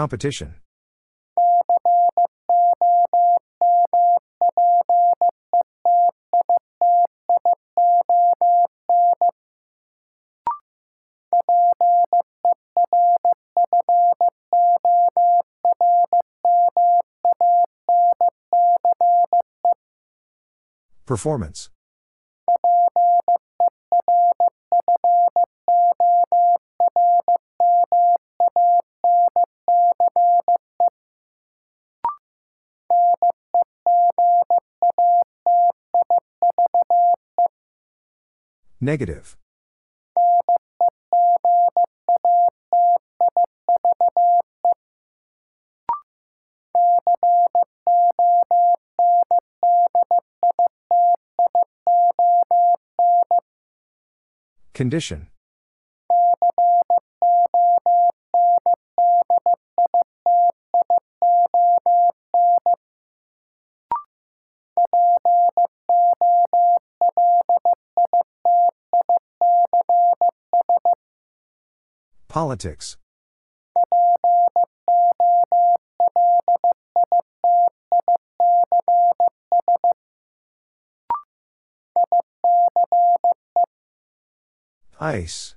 Competition. Performance. Negative. Condition. Politics. Ice.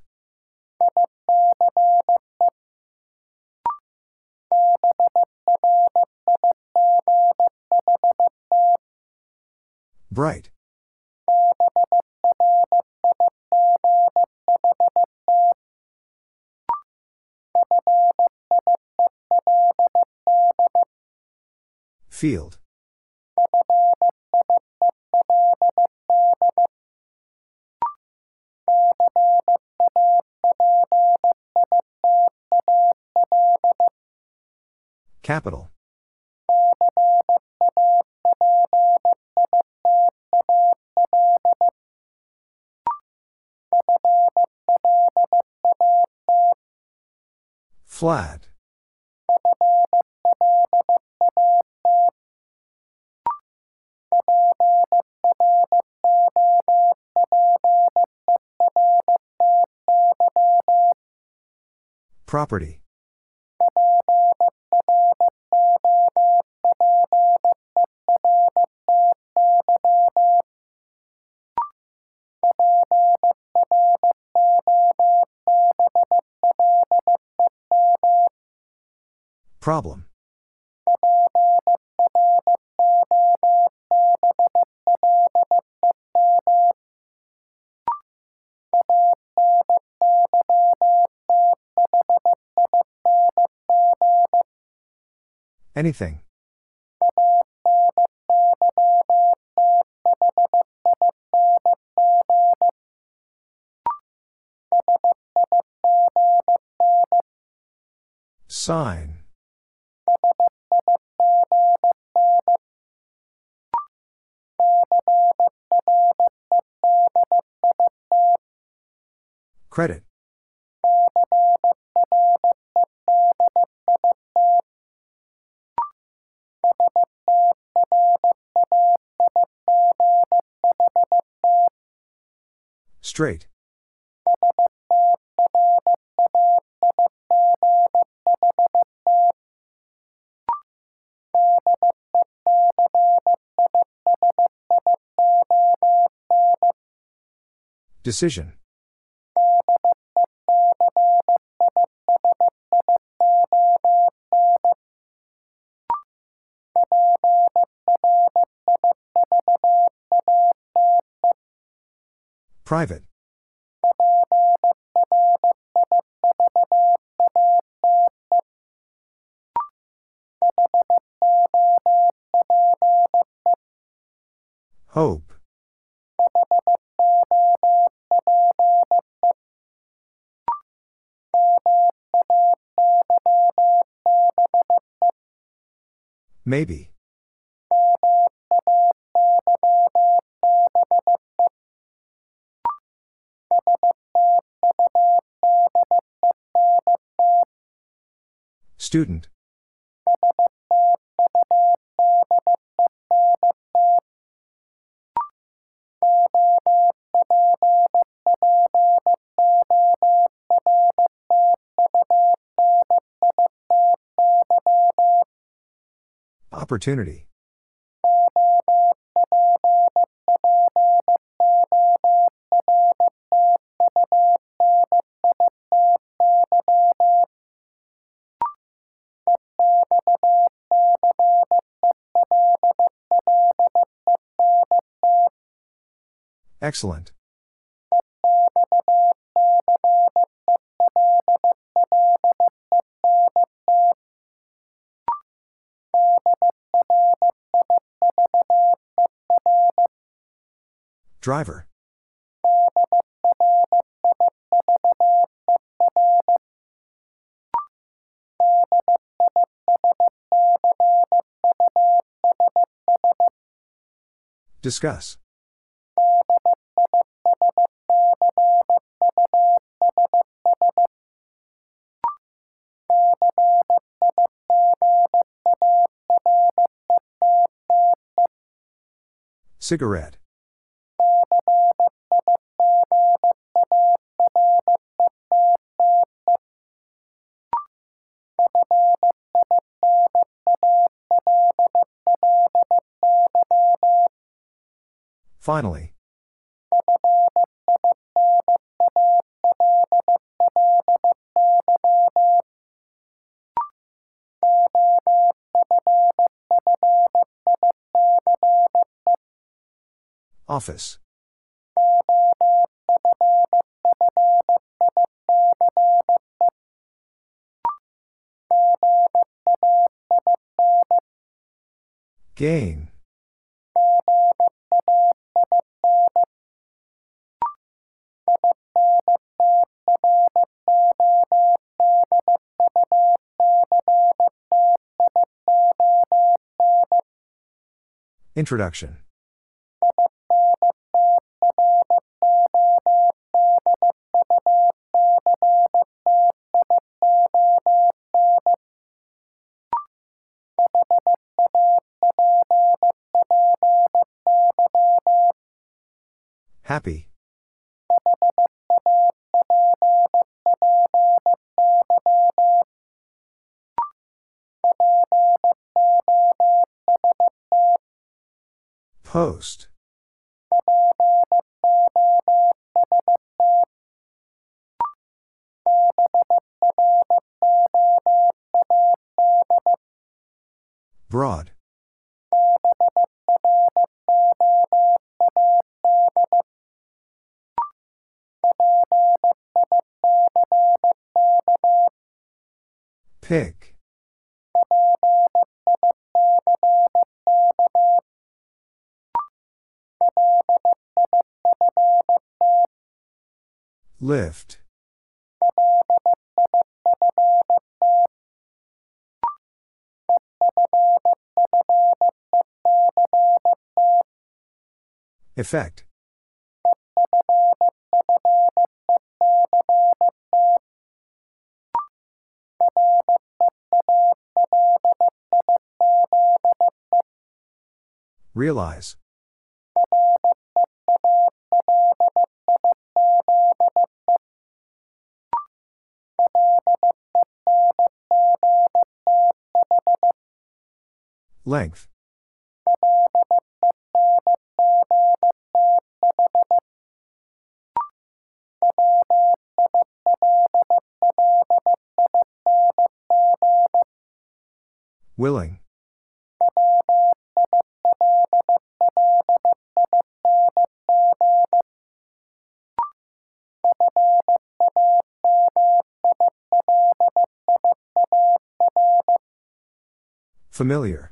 Bright. Field. Capital. Flat. Property. Problem. Anything. Sign. Credit. Straight. Decision. Private. Hope. Maybe. Student. Opportunity. Excellent. Driver. Discuss. Cigarette. Finally. Office. Gain. Introduction. Happy. Post. Broad. Pick. Lift. Effect. Realize. Length. Willing. Familiar.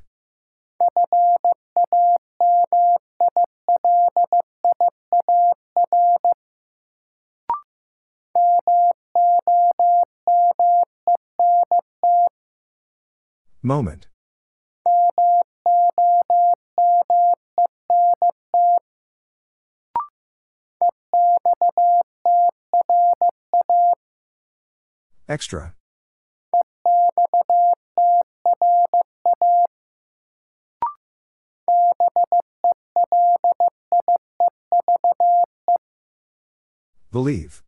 Moment. Extra. Believe.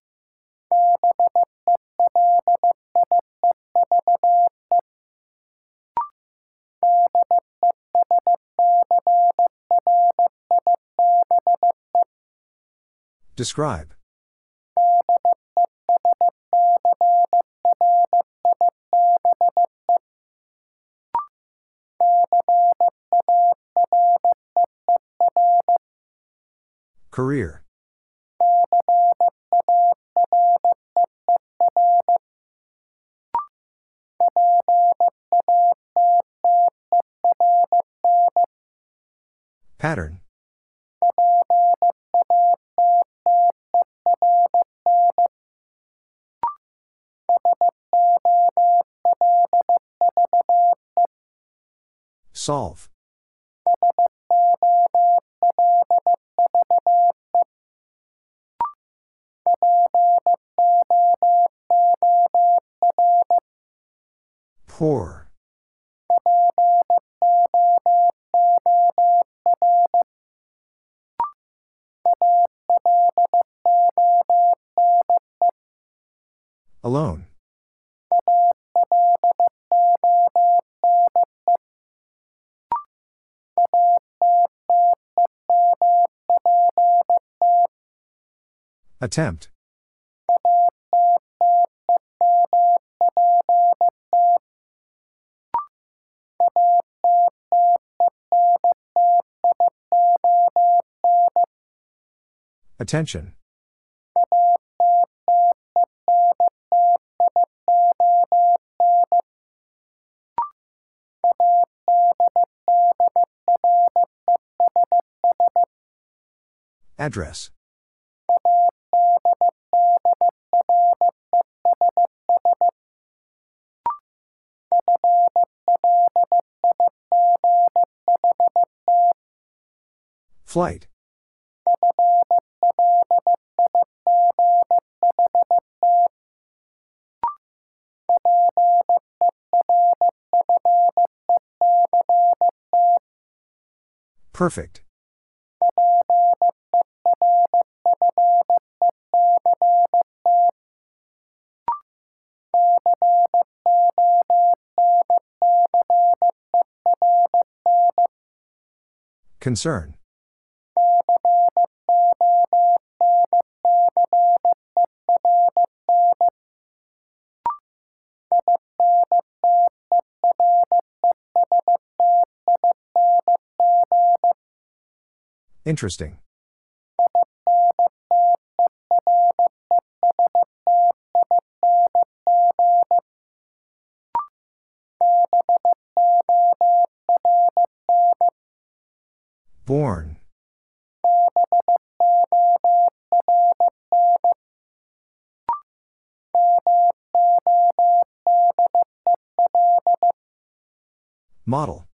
Describe. Career. Pattern. Solve. Poor. Alone. Attempt. Attention. Address. Flight. Perfect. Concern. Interesting. Model.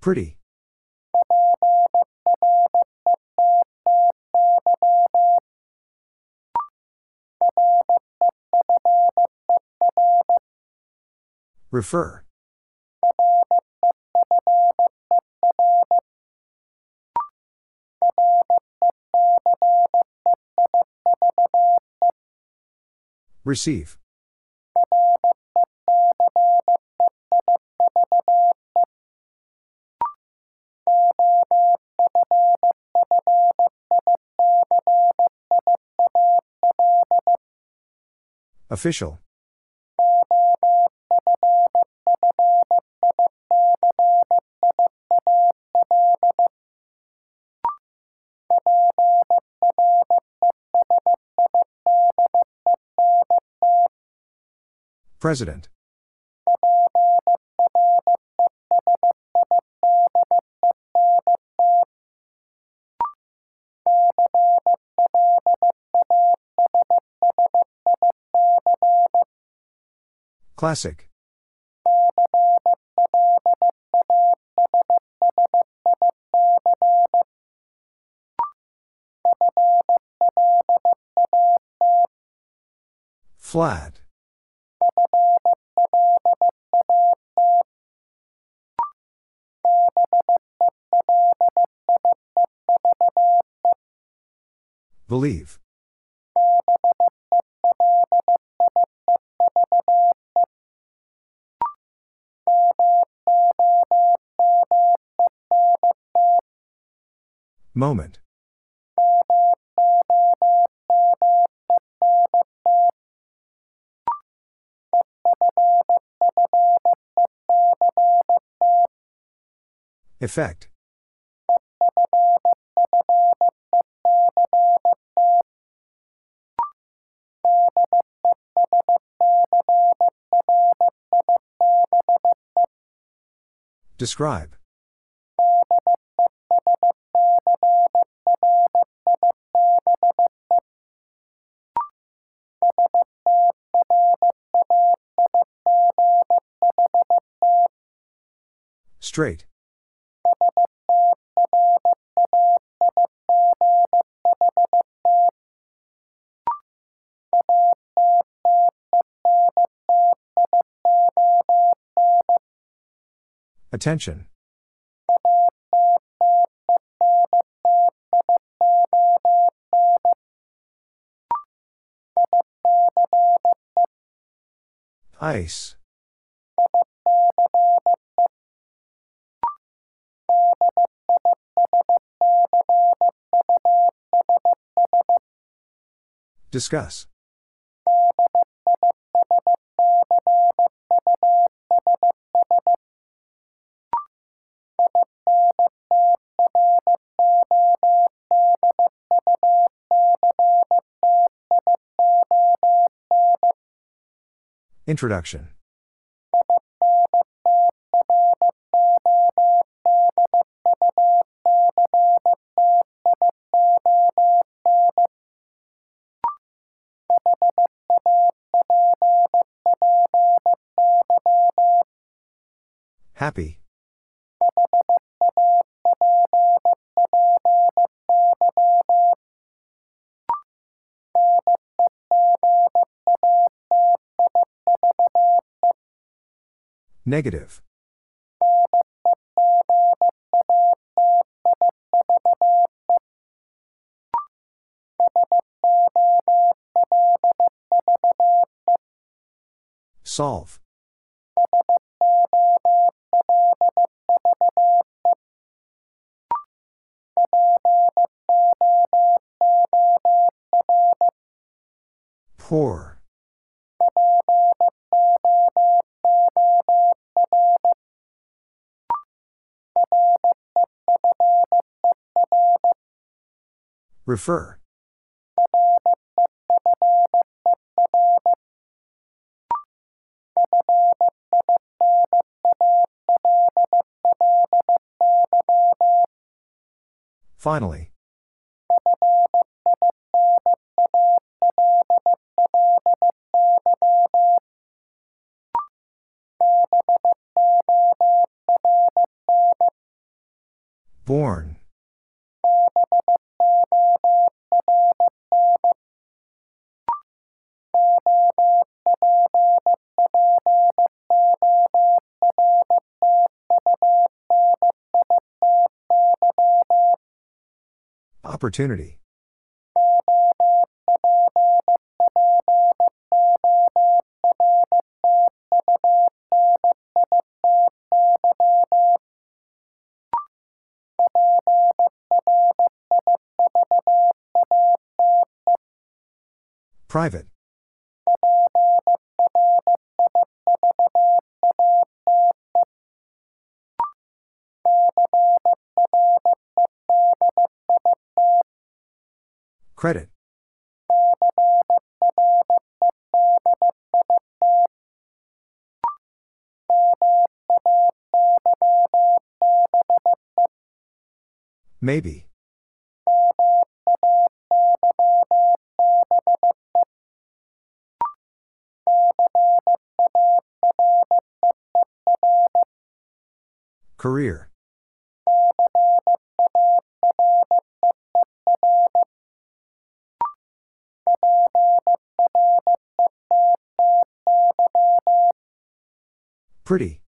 Pretty. Refer. Receive. Official. President. Classic. Flat. Believe. Moment. Effect. Describe. Straight. Attention. Ice. Discuss. Introduction. Negative. Solve. Poor. Refer. Finally. Born. Opportunity. Private. Credit. Maybe. Career. Pretty.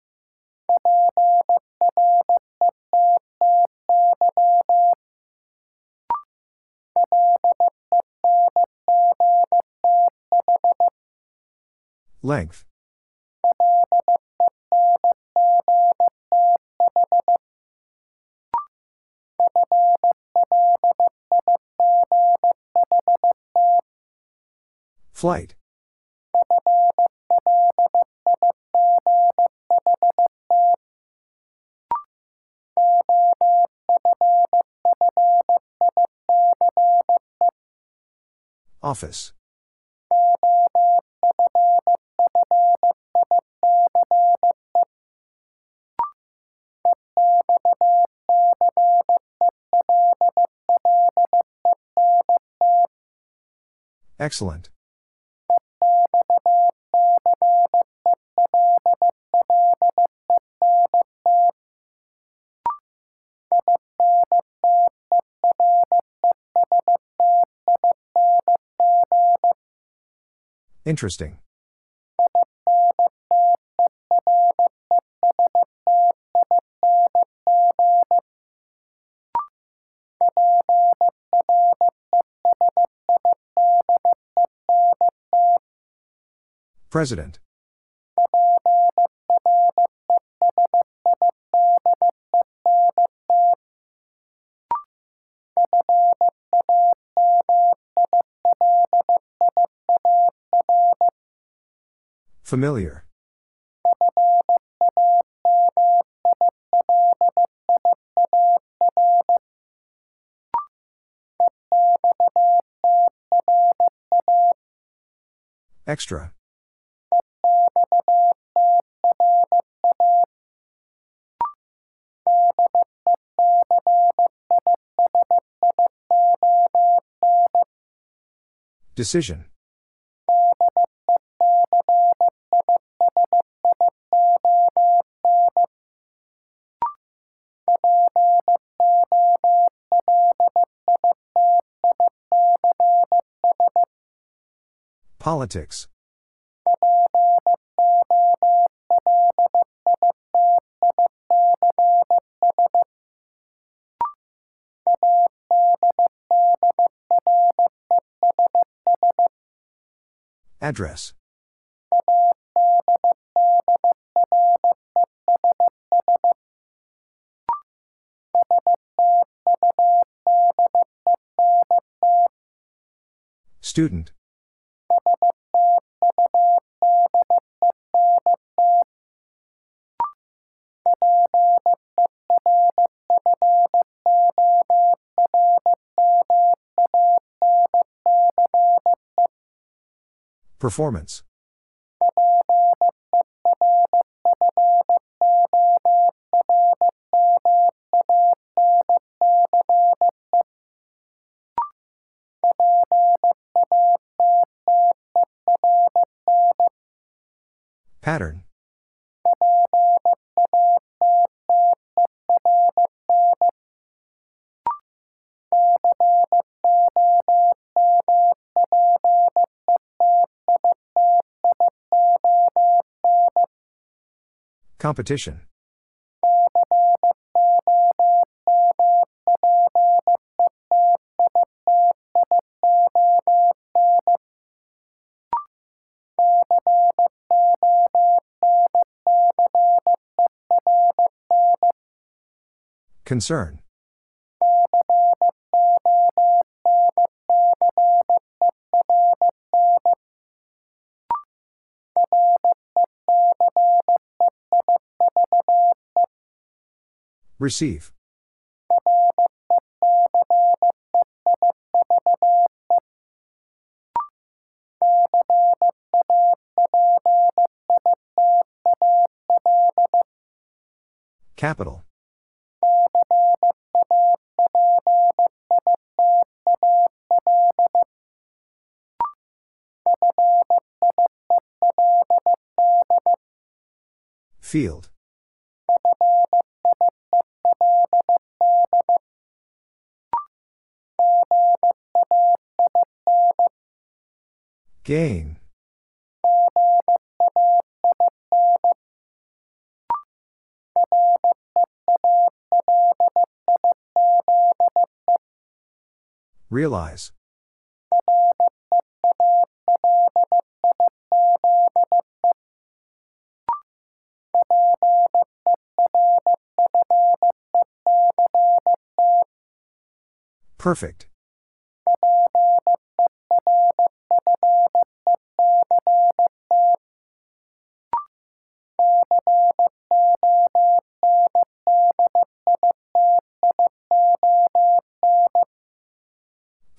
Length. Flight. Office. Excellent. Interesting. President. Familiar. Extra. Decision. Politics. Address. Student. Performance. Competition. Concern. Receive. Capital. Field. Gain. Realize. Perfect.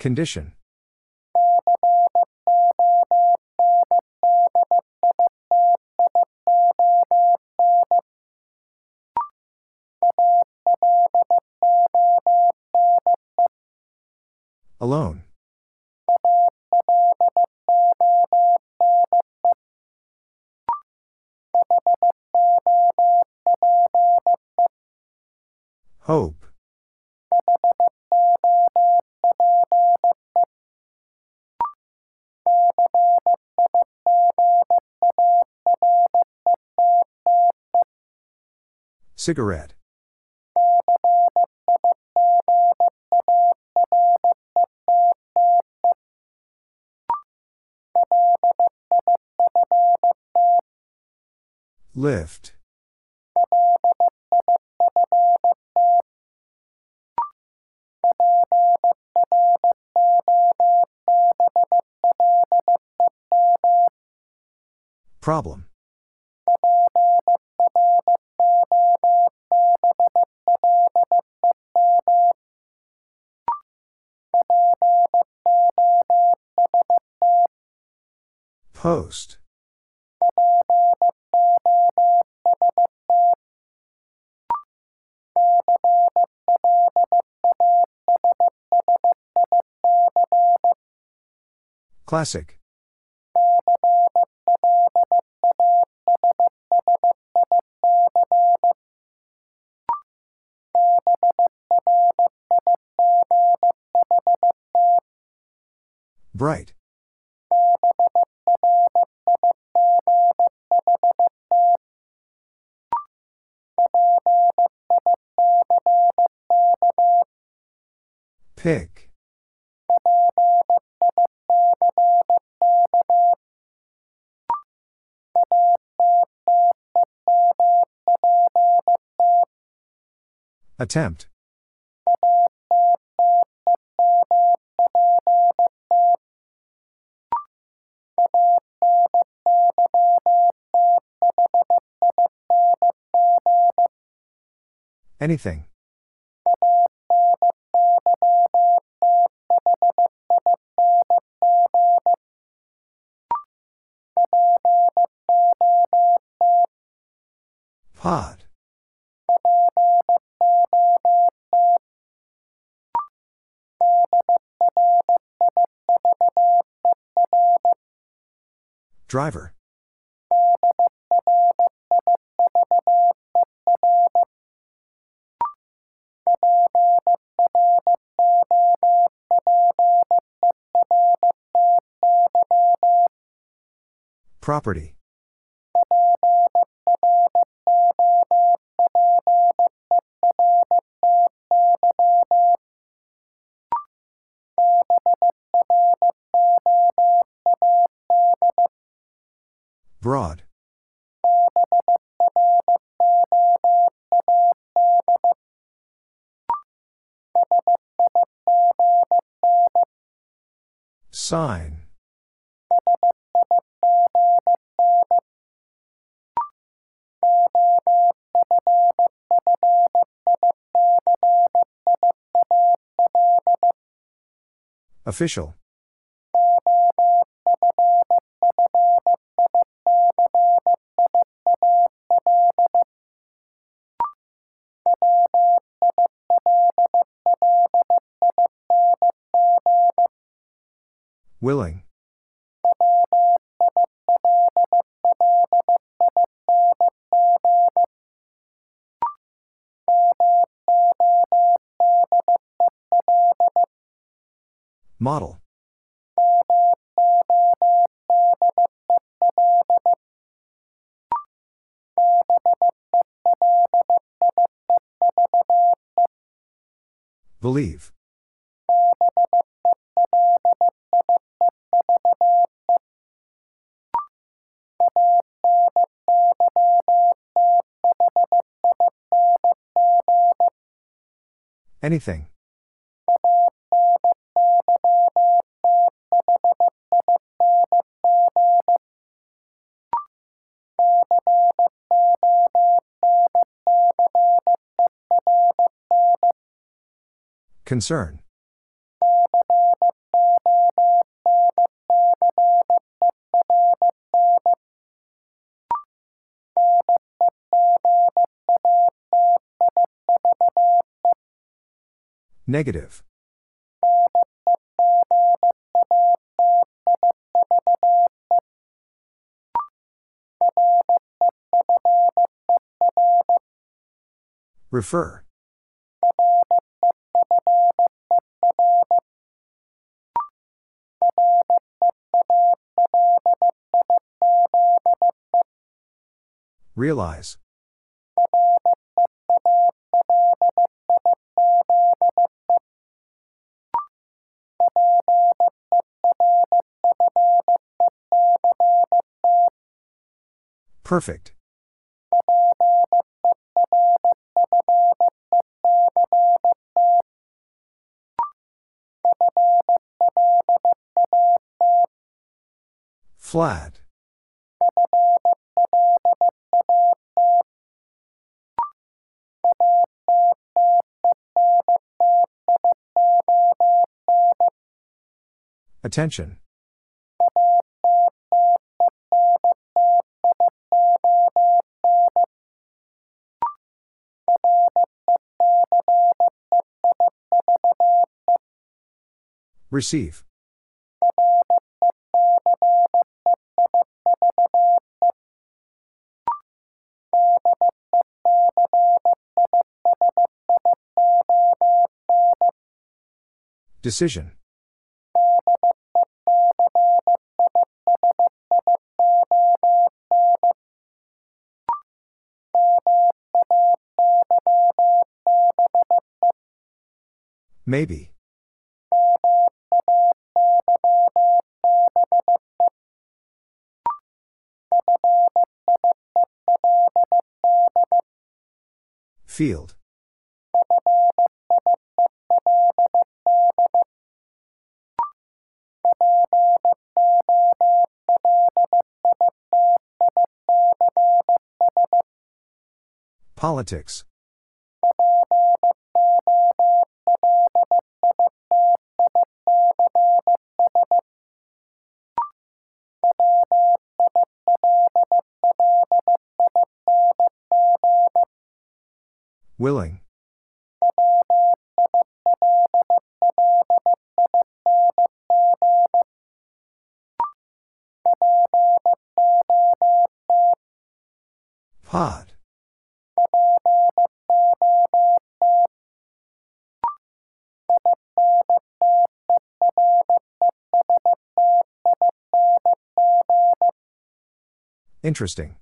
Condition. Cigarette. Lift. Problem. Post. Classic. Pick. Attempt. Anything. Pot. Driver. Property. Broad. Sign. Official. Willing. Model. Believe. Anything. Concern. Negative. Refer. Realize. Perfect. Flat. Attention. Receive. Decision. Maybe. Field. Politics. Willing. Pot. Interesting.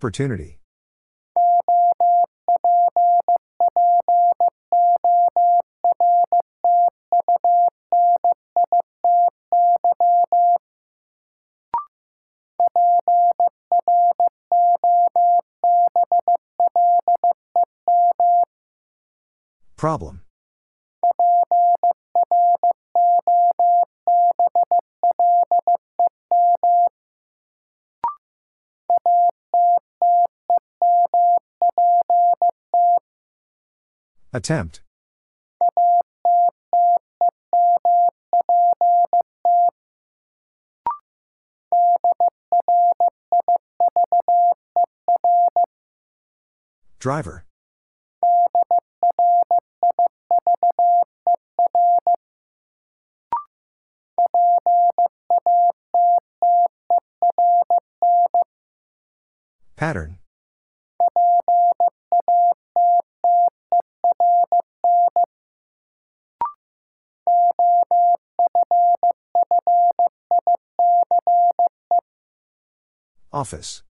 Opportunity. Problem. Attempt. Driver. Pattern. Office.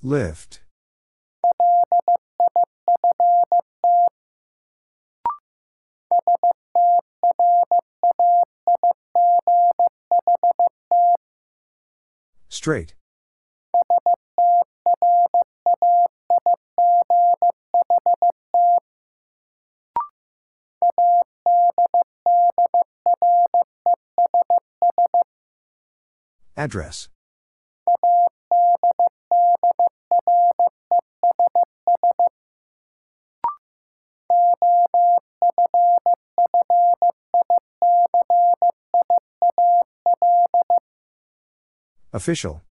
Lift. Straight. Address. Official.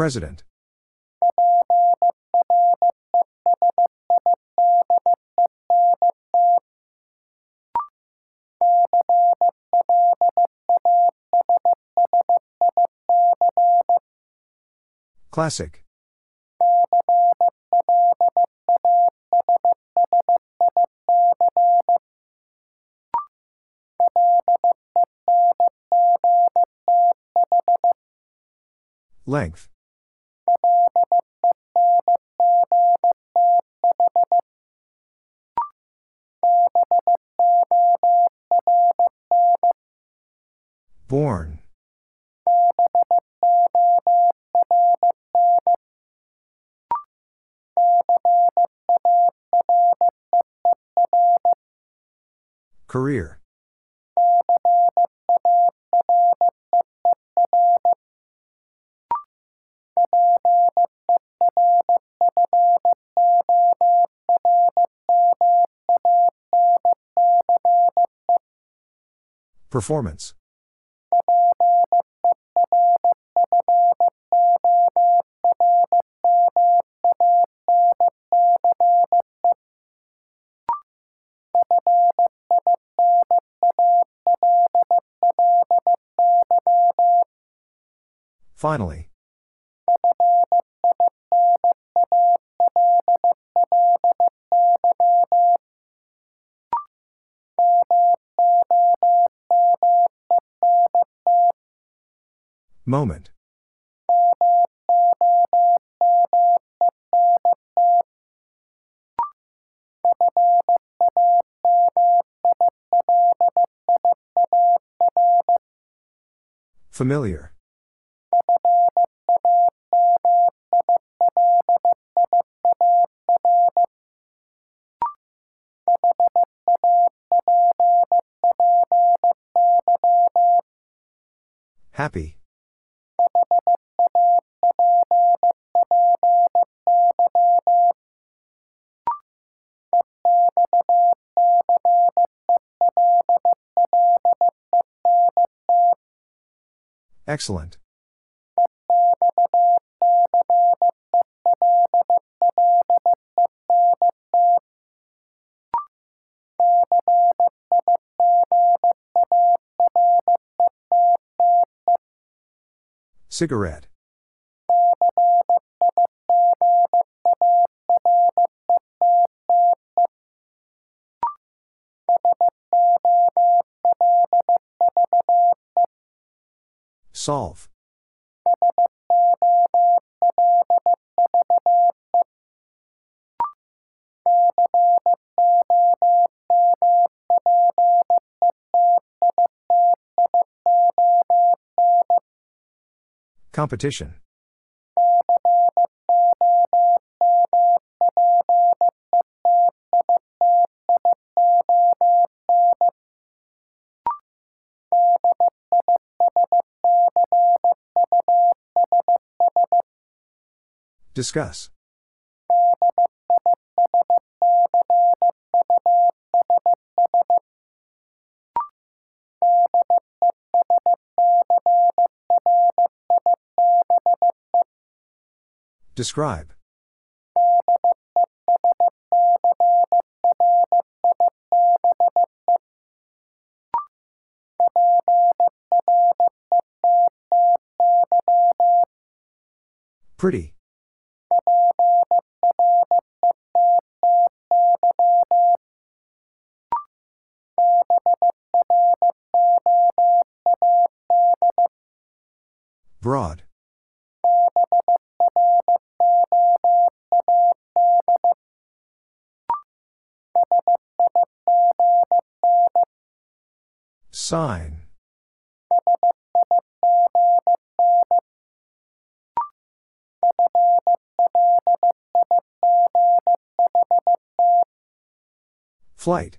President. Classic. Length. Born. Career. Performance. Finally. Moment. Familiar. Happy. Excellent. Cigarette. Solve. Competition. Discuss. Describe. Pretty. Sign. Flight.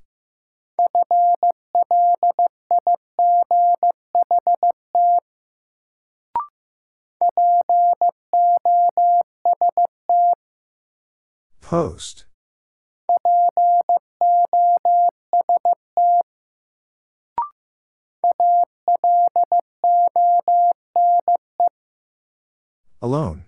Post. Alone.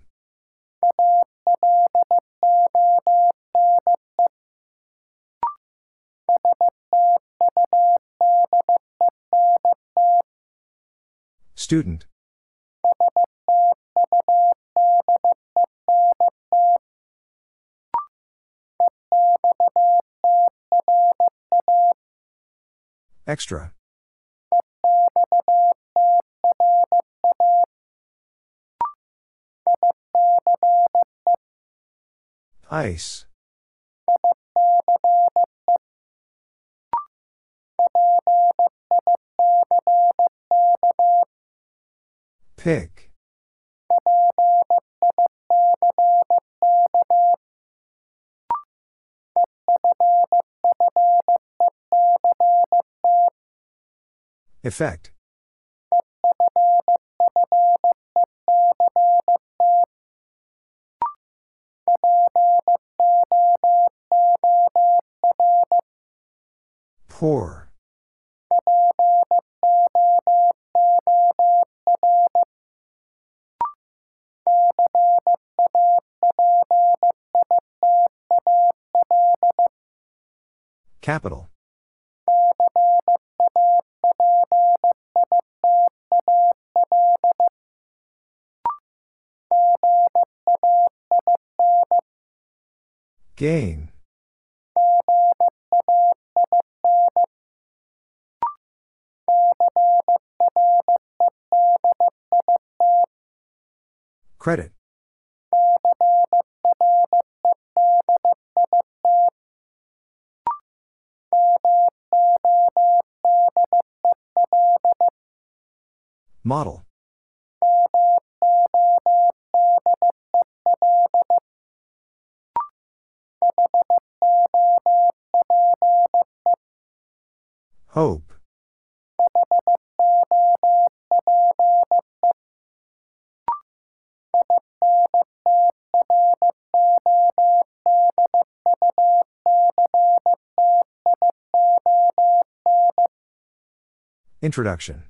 Student. Extra. Ice. Pick. Effect. Poor. Capital. Gain. Credit. Model. Hope. Introduction.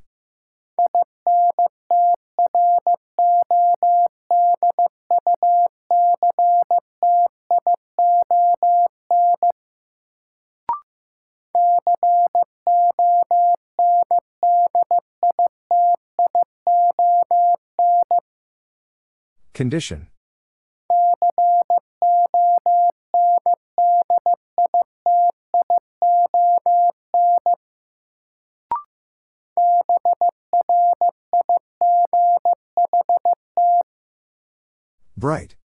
Condition. Bright.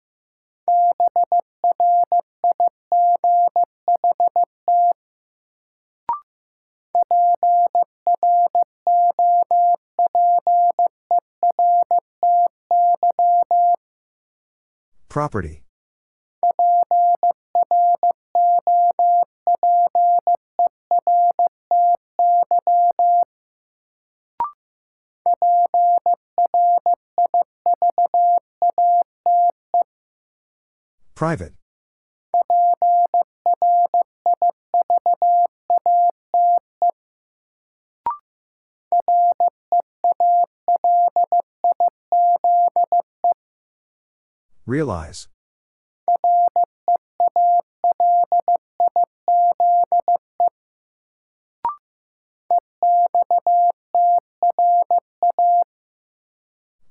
Property. Private. Realize.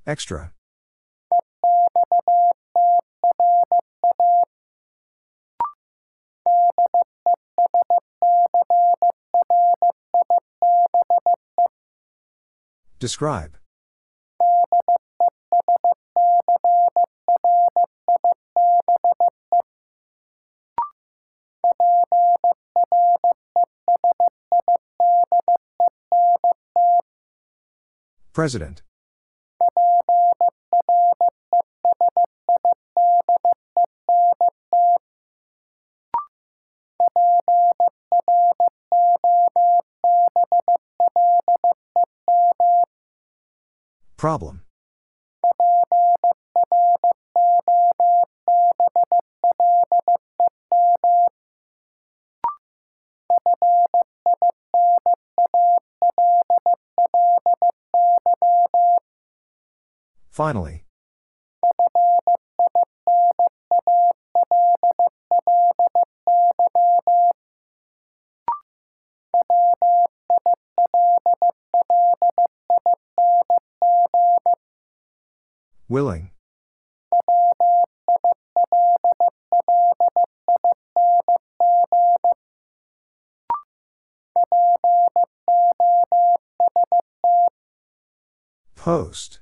Extra. Describe. President. Problem. Finally. Willing. Post.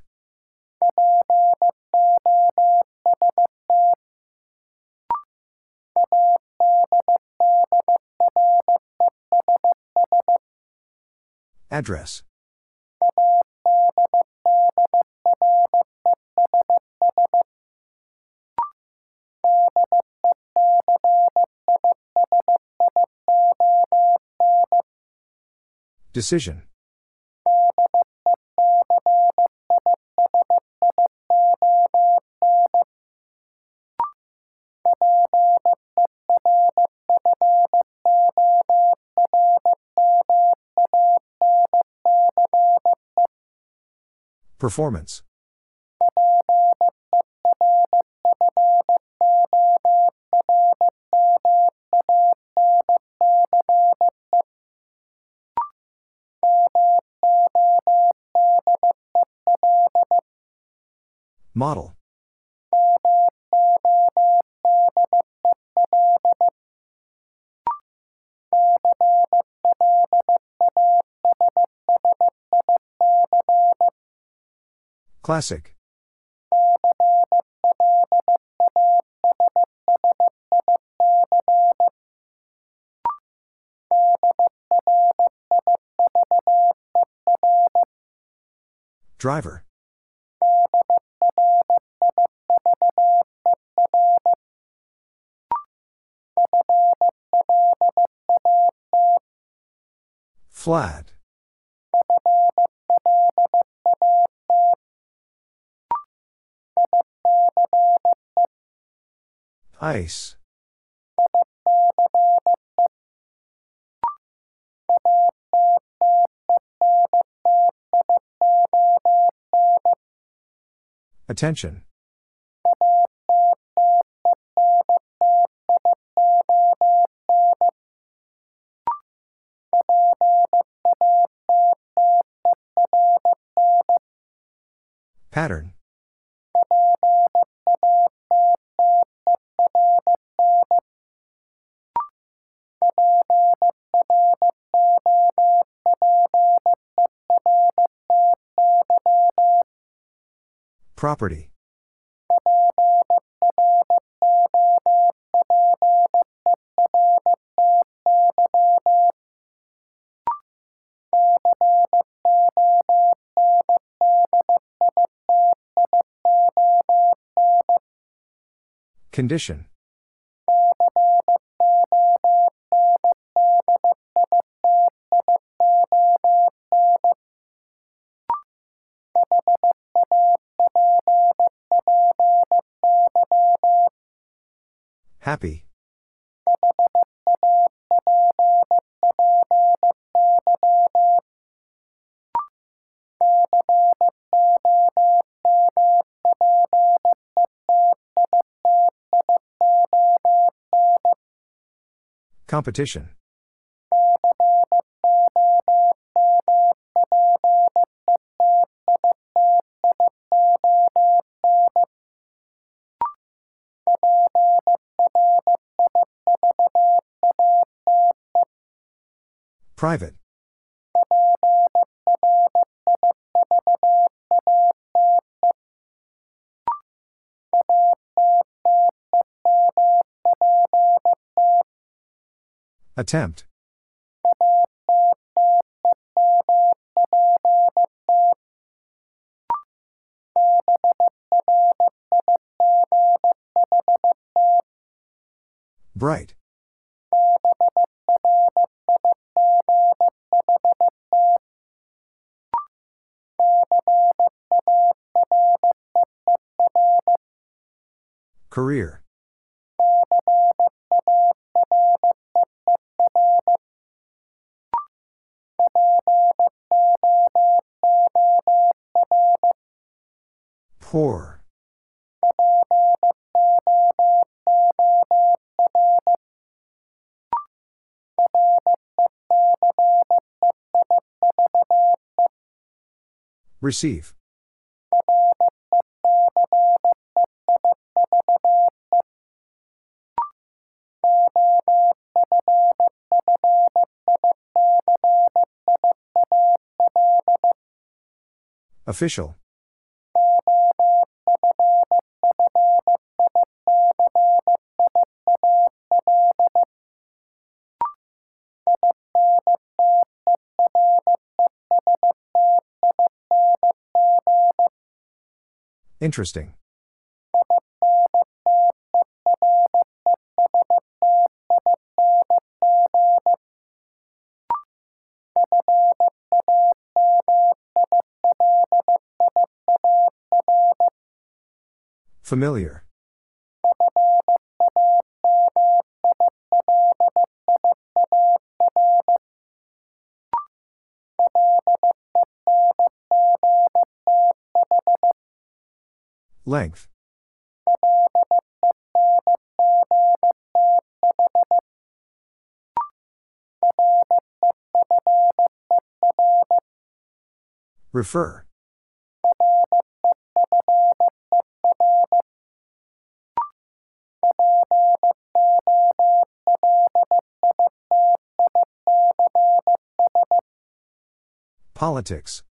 Address. Decision. Performance. Model. Classic. Driver. Flat. Ice. Attention. Pattern. Property. Condition. Competition. Private. Attempt. Bright. Career. Poor. Receive. Official. Interesting. Familiar. Length. Refer. Politics.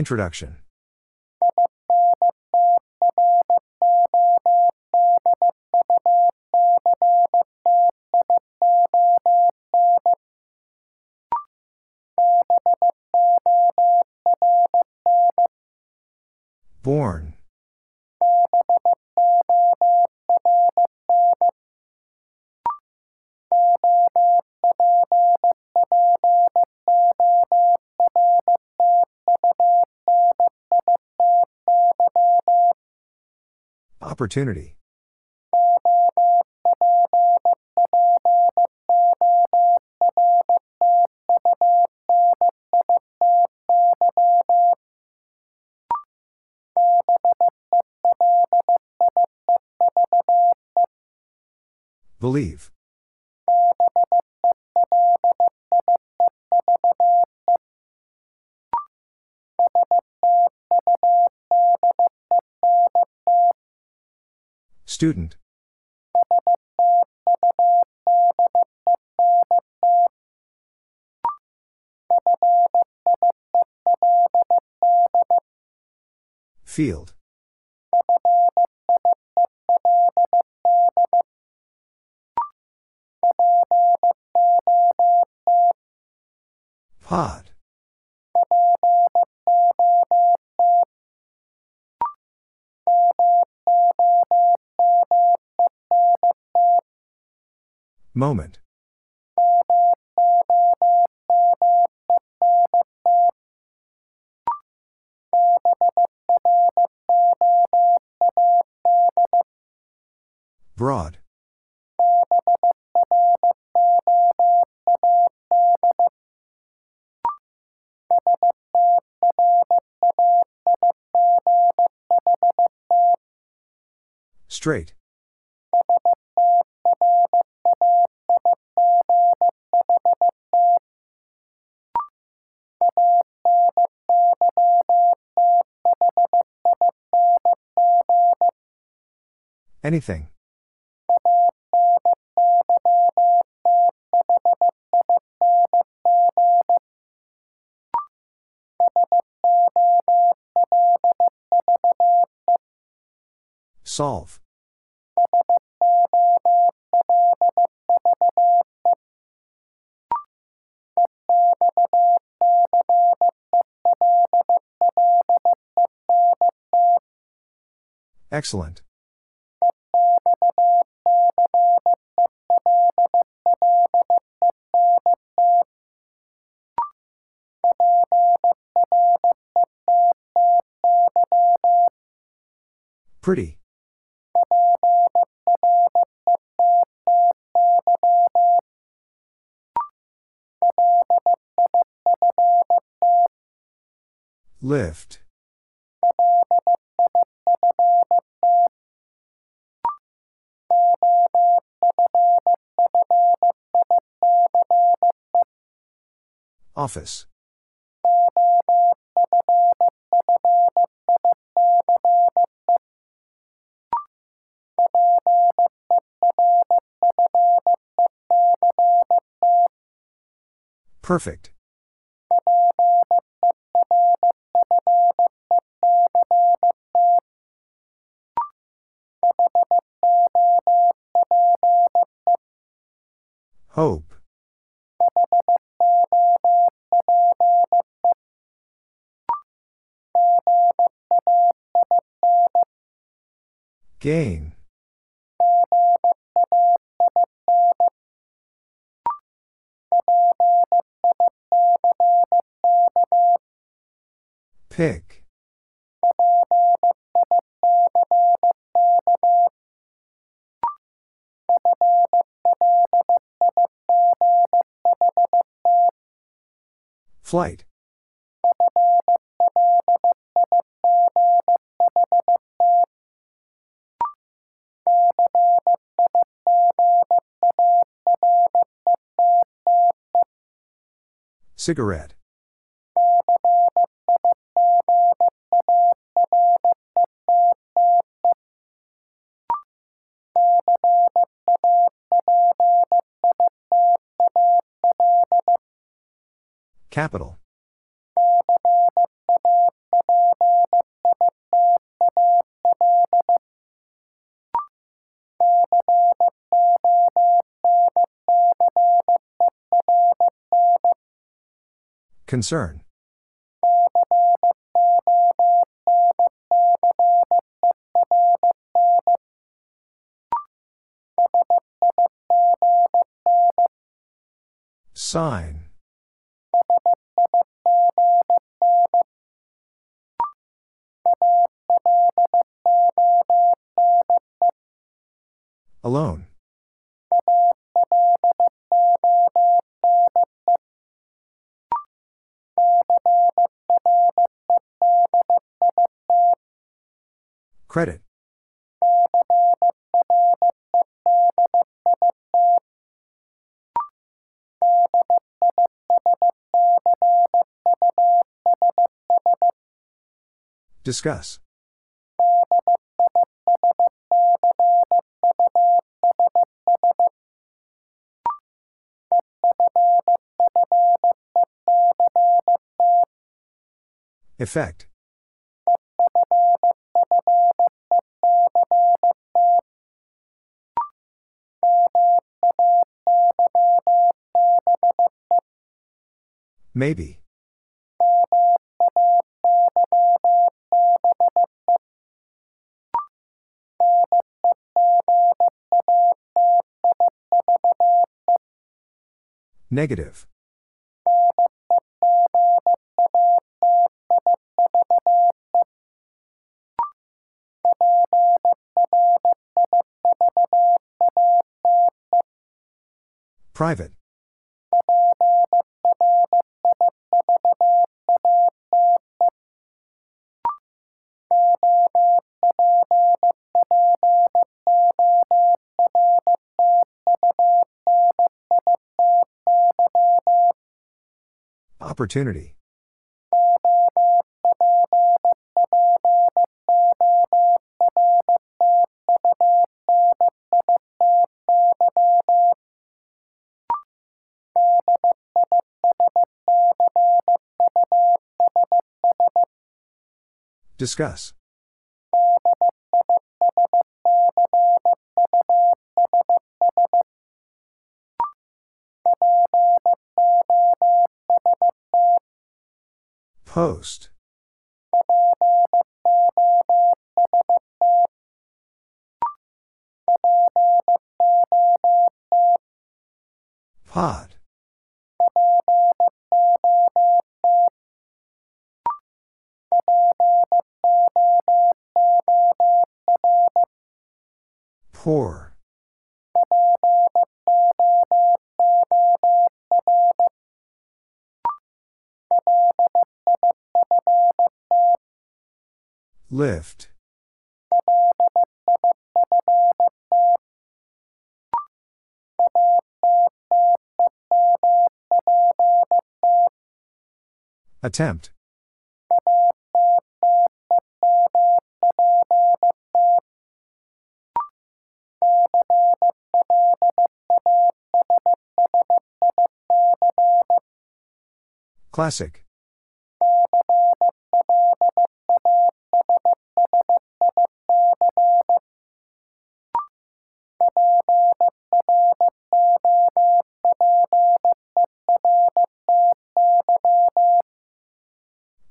Introduction. Born. Opportunity. Believe. Student. Field. Pod. Moment. Broad. Straight. Anything. Solve. Excellent. Pretty. Lift. Office. Perfect. Hope. Gain. Pick. Flight. Cigarette. Capital. Concern. Sign. Credit. Discuss. Effect. Maybe. Negative. Private. Opportunity. Discuss. Post. Pot. Poor. Lift. Attempt. Classic.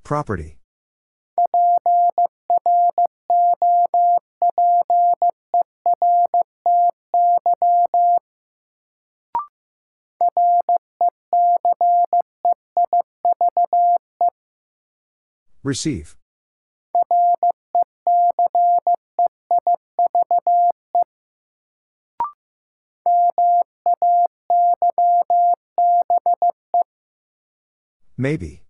Property. Receive. Maybe.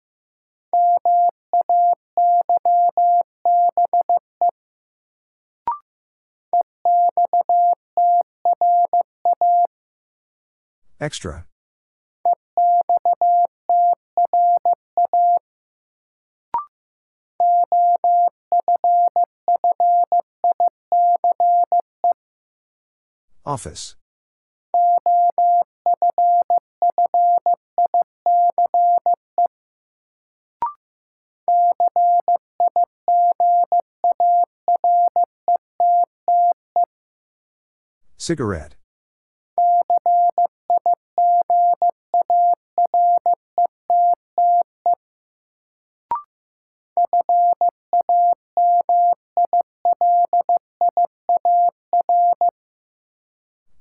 Extra. Office. Cigarette.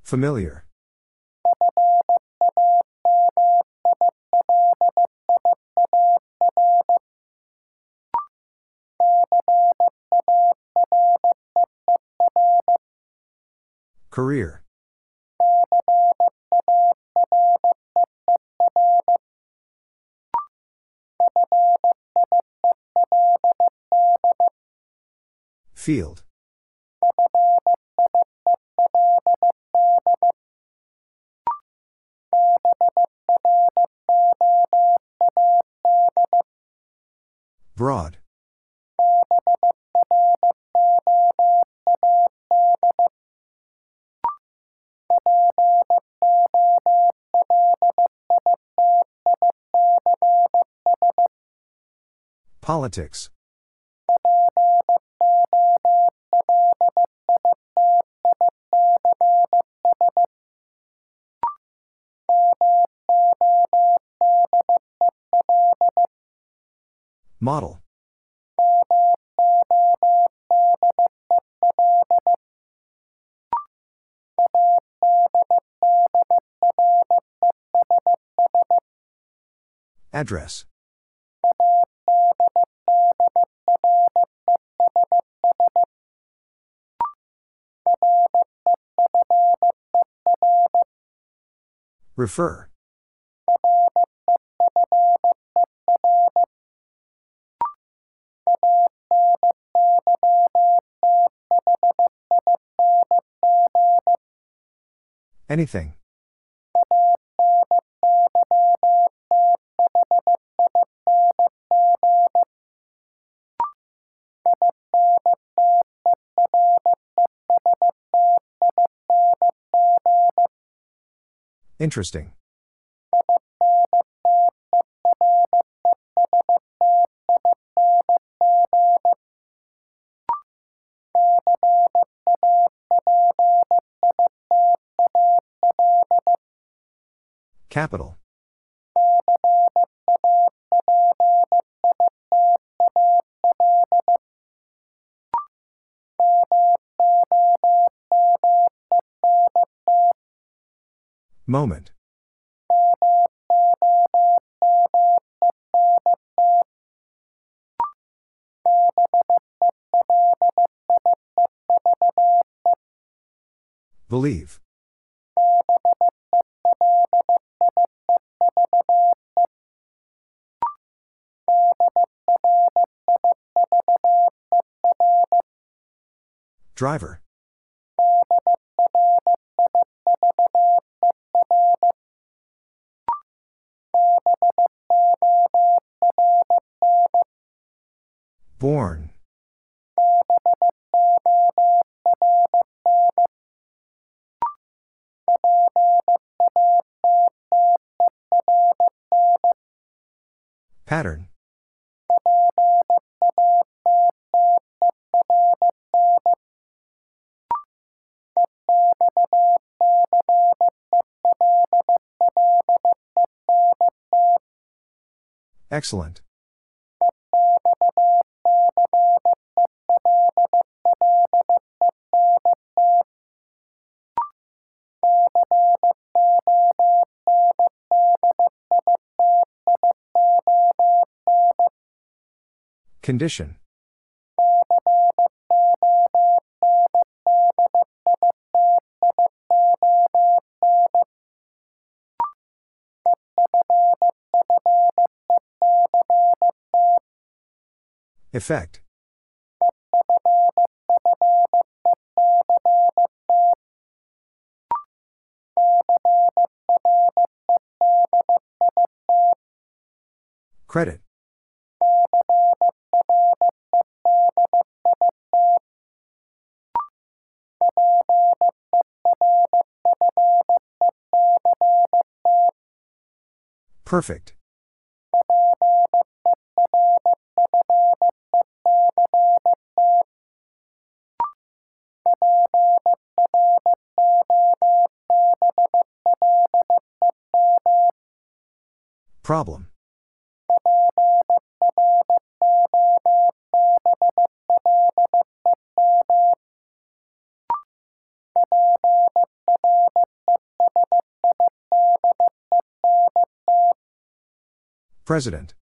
Familiar. Career. Field. Broad. Politics. Model. Address. Refer. Anything. Interesting. Capital. Moment. Believe. Driver. Born. Pattern. Excellent. Condition. Effect. Credit. Perfect. Problem. President.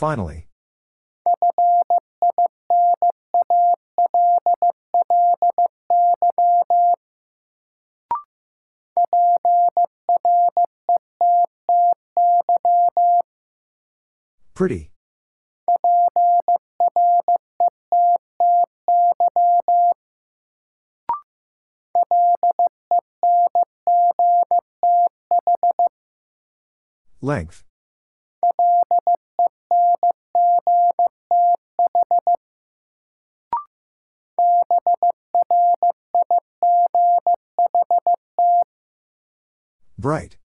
Finally. Pretty. Length. Bright.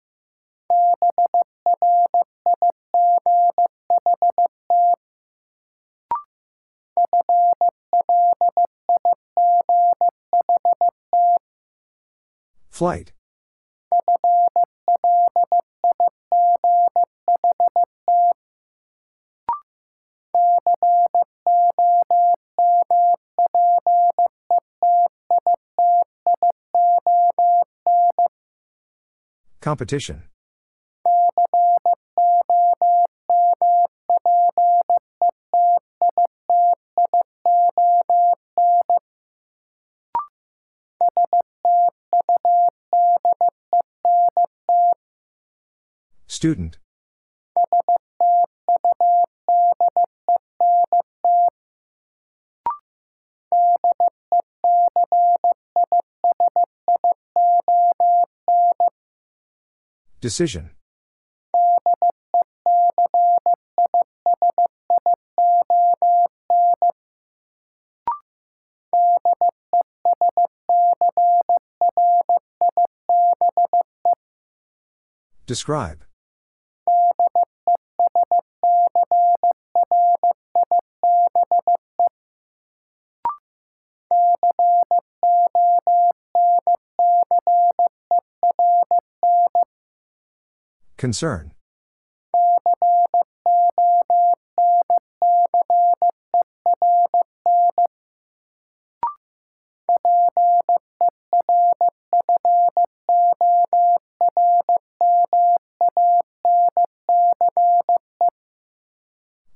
Flight. Competition. Student. Decision. Describe. Concern.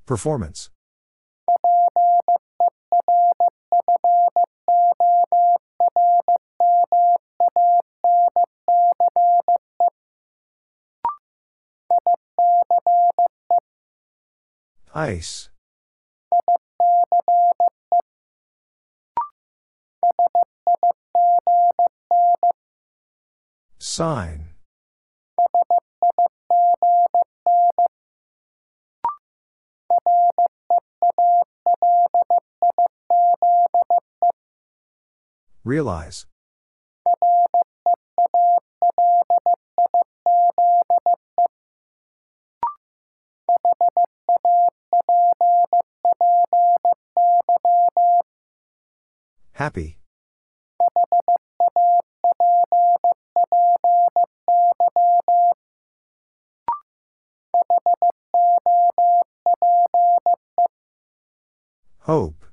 Performance. Sign. Realize. Happy. Hope.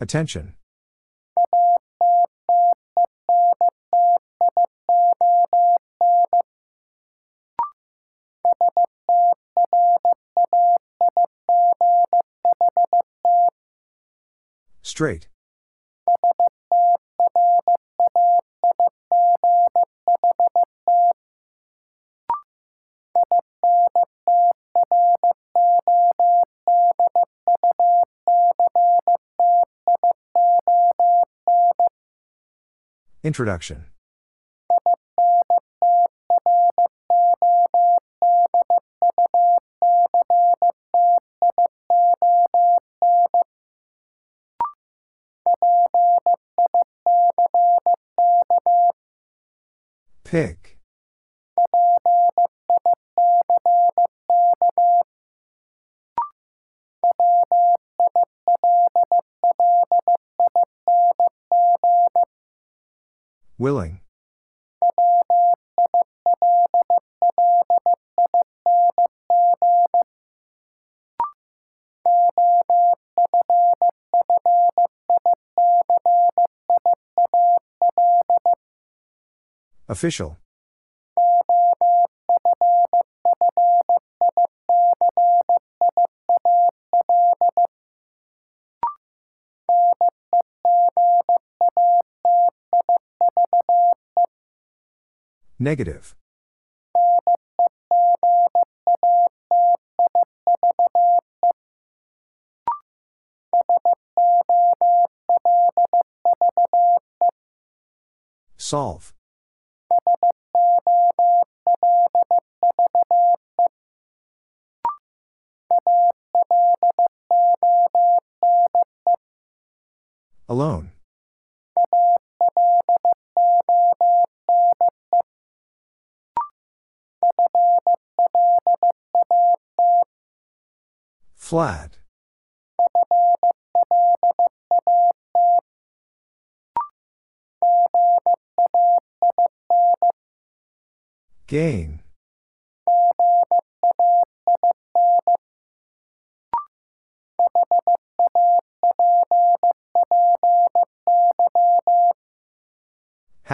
Attention. Straight. Introduction. Pick. Willing. Official. Negative. Solve. Alone. Flat. Gain.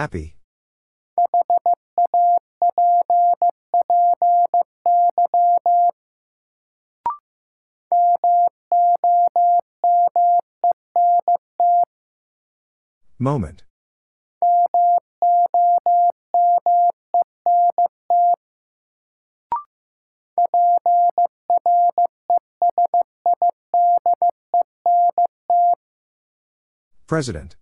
Happy. Moment. President.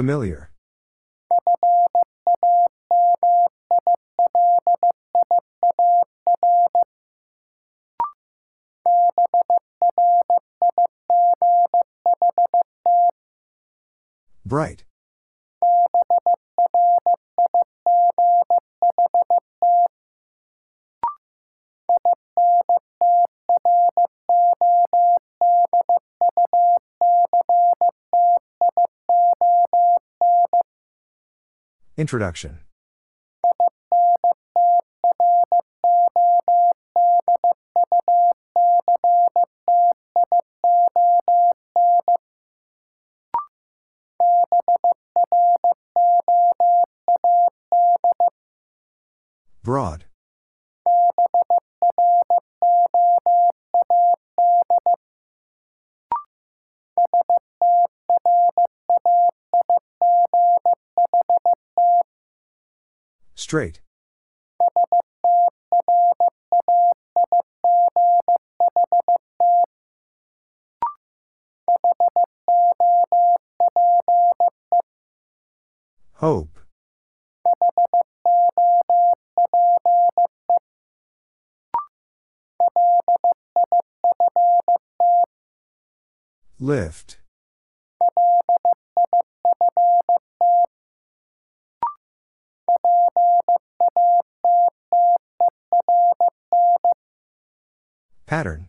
Familiar. Bright. Introduction. Straight. Hope. Lift. Pattern.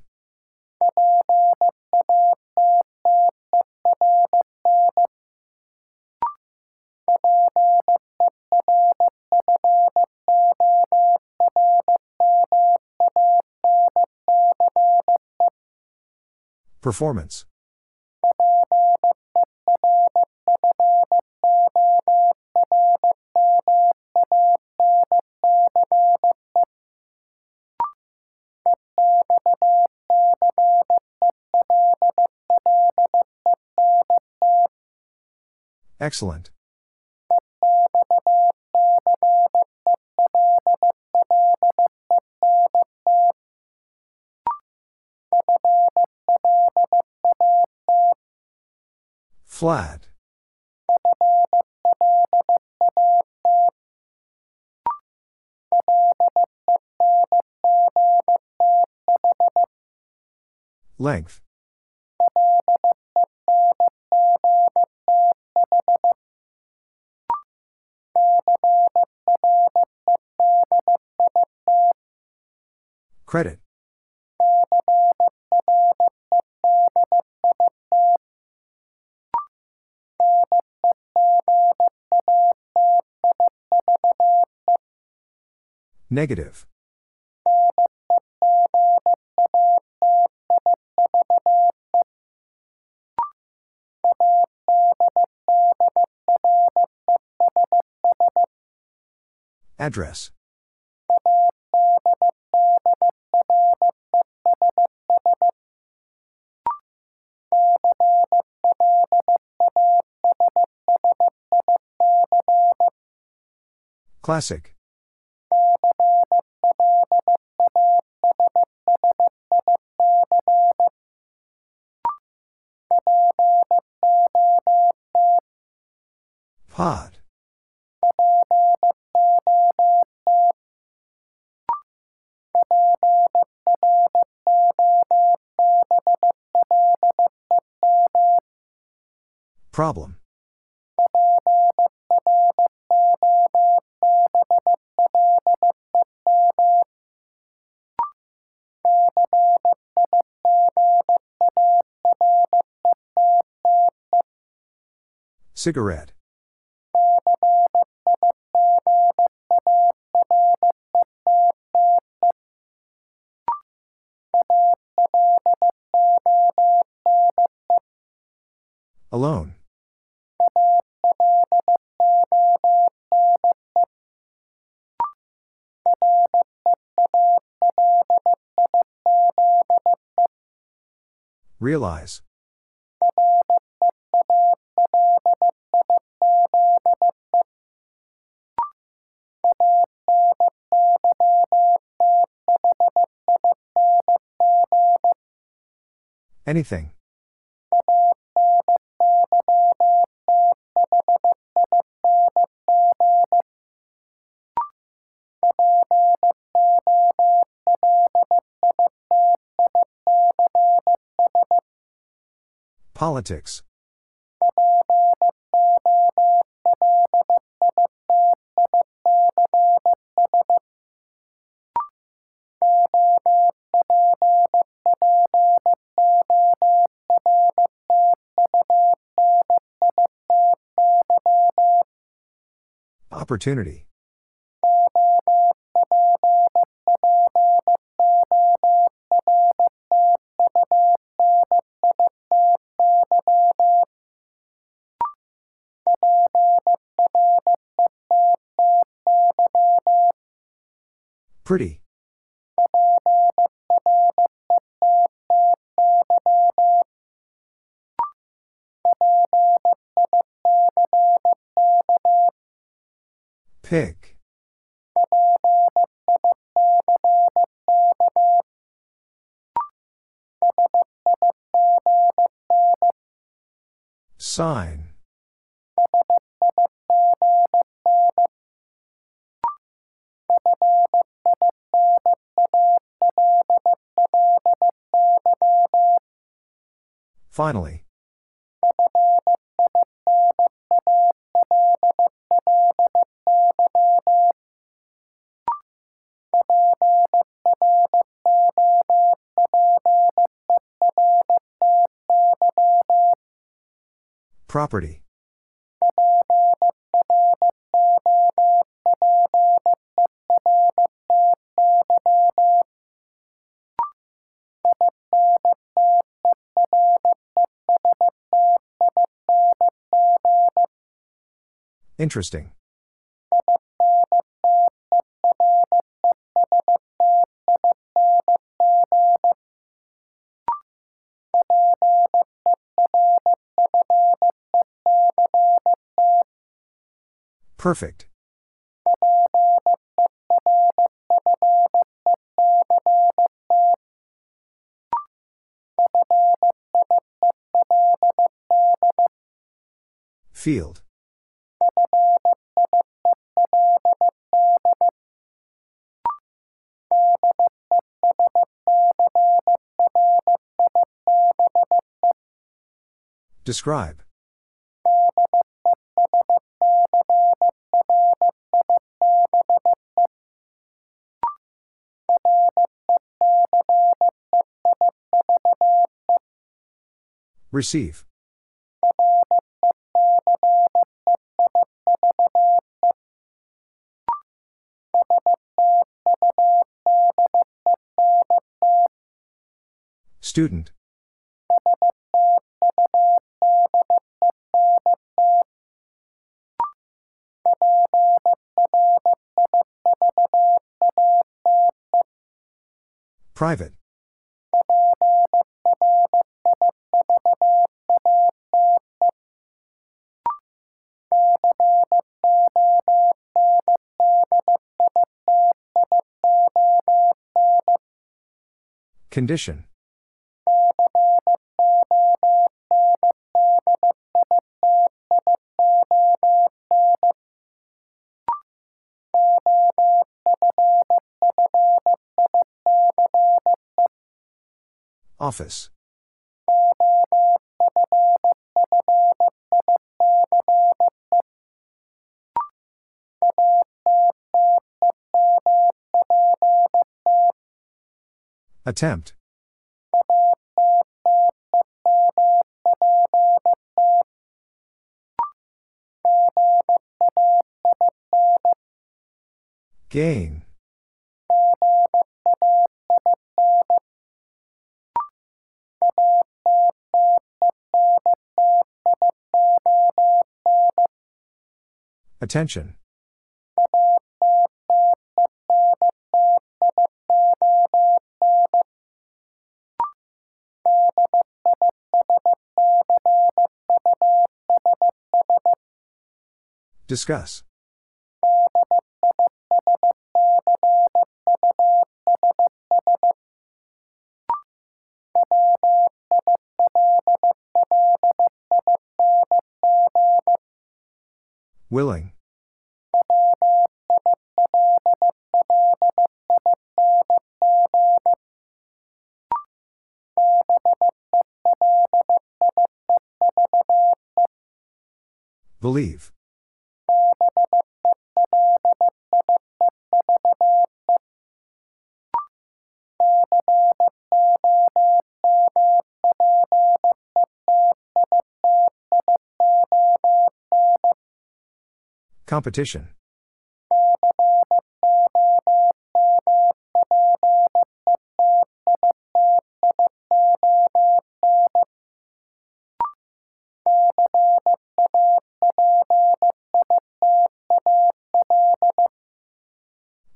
Performance. Excellent. Flat. Length. Credit. Negative. Address. Classic. Pot. Problem. Cigarette. Alone. Realize. Anything. Politics. Opportunity. Pretty. Pick. Sign. Finally. Property. Interesting. Perfect. Field. Describe. Receive. Student. Private. Condition. Office. Attempt. Gain. Attention. Discuss. Willing. Believe. Competition.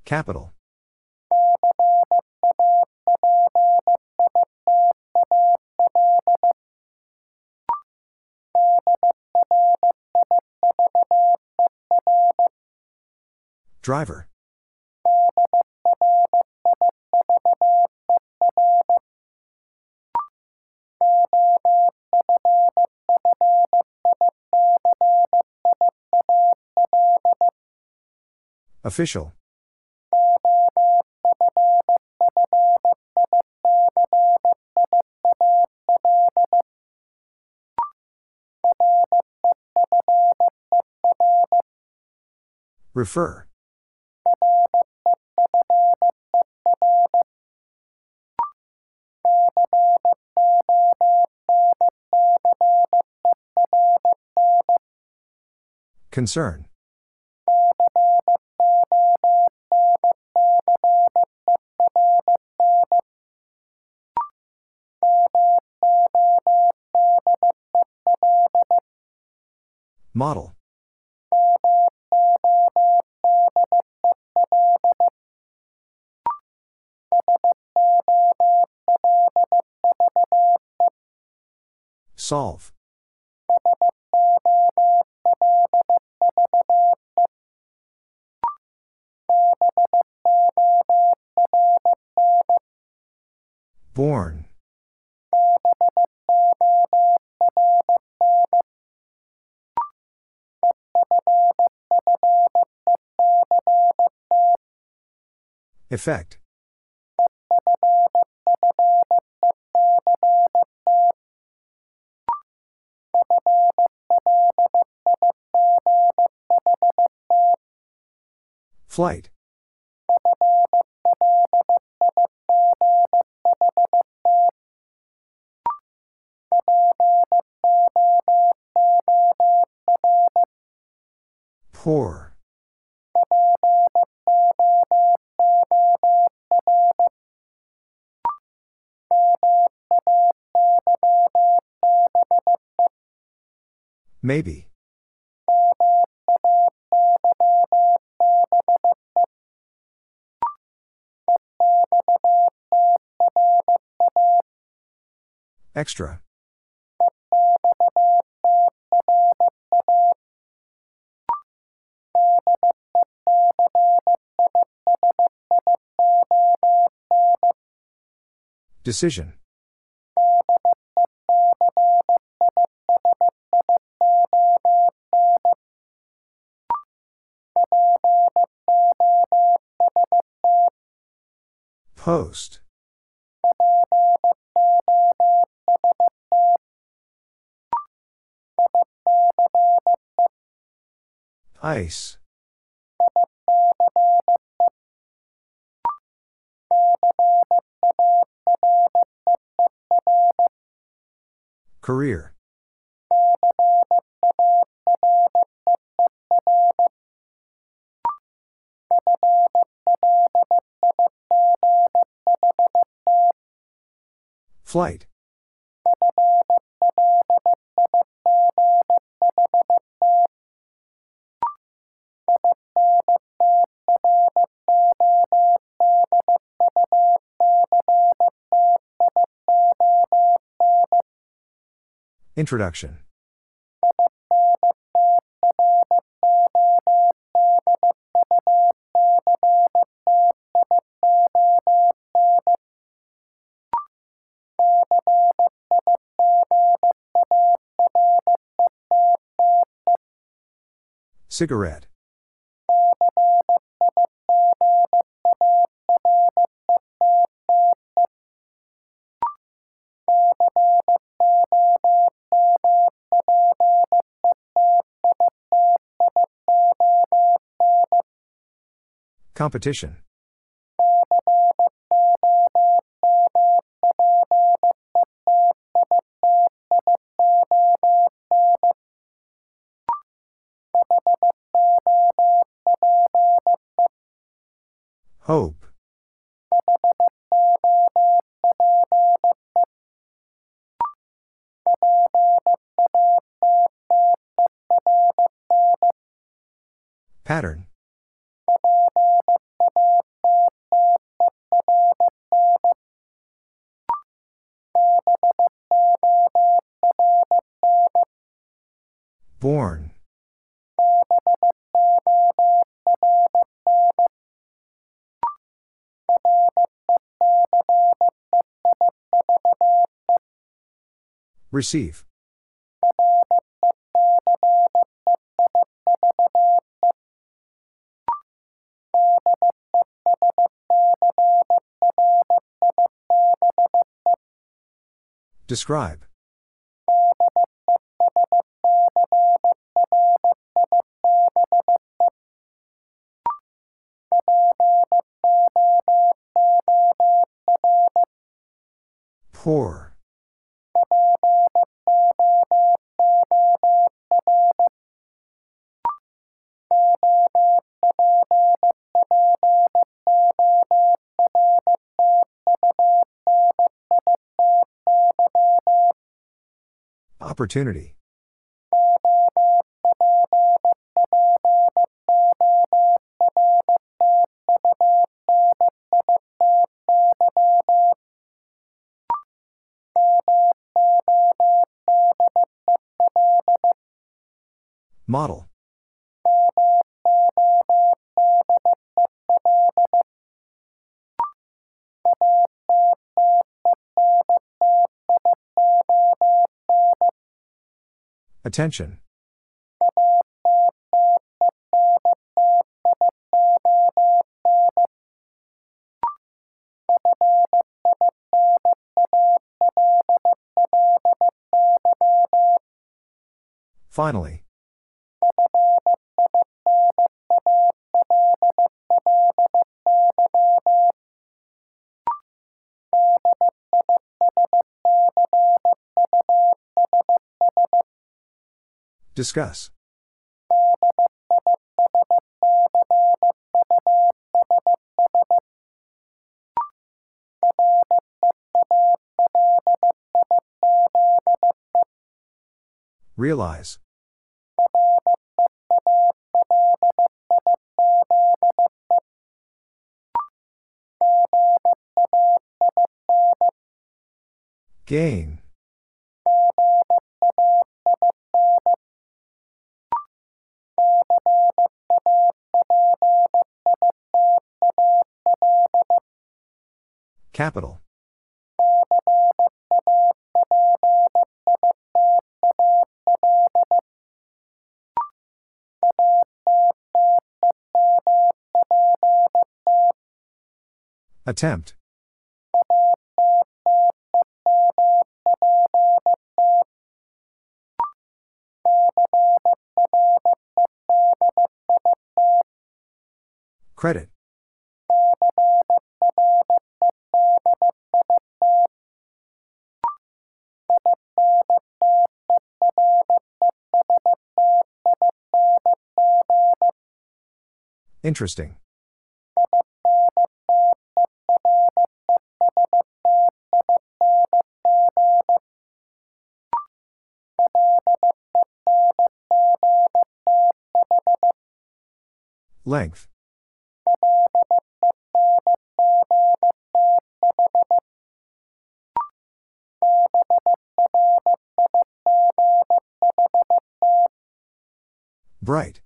Capital. Driver. Official. Refer. Concern. Model. Solve. Born. Effect. Flight. Poor. Maybe. Extra. Decision. Post. Ice. Career. Flight. Introduction. Cigarette. Competition. Hope. Receive. Describe. Poor. Opportunity. Model. Attention. Finally. Discuss. Realize. Gain. Capital. Attempt. Credit. Interesting. Length. Bright.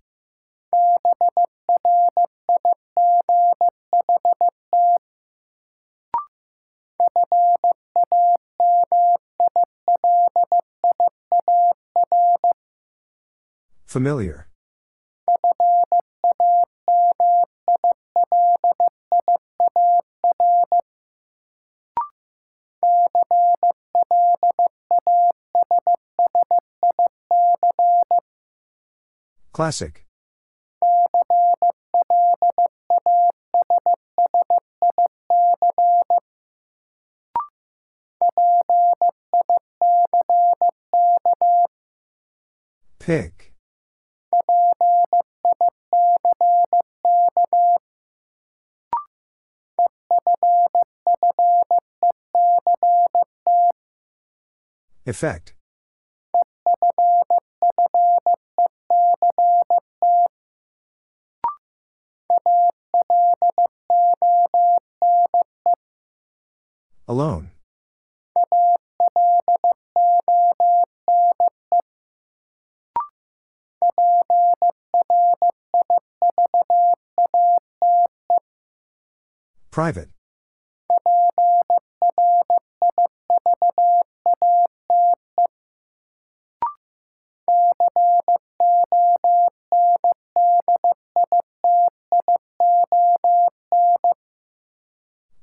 Familiar. Classic. Pick. Effect. Alone. Private.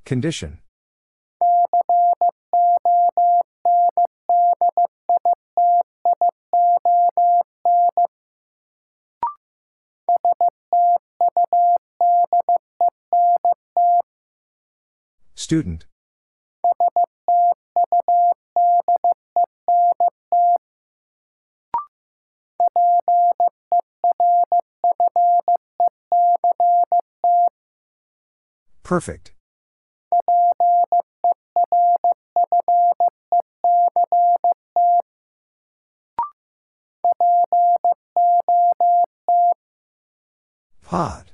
Condition. Student. Perfect. Pot.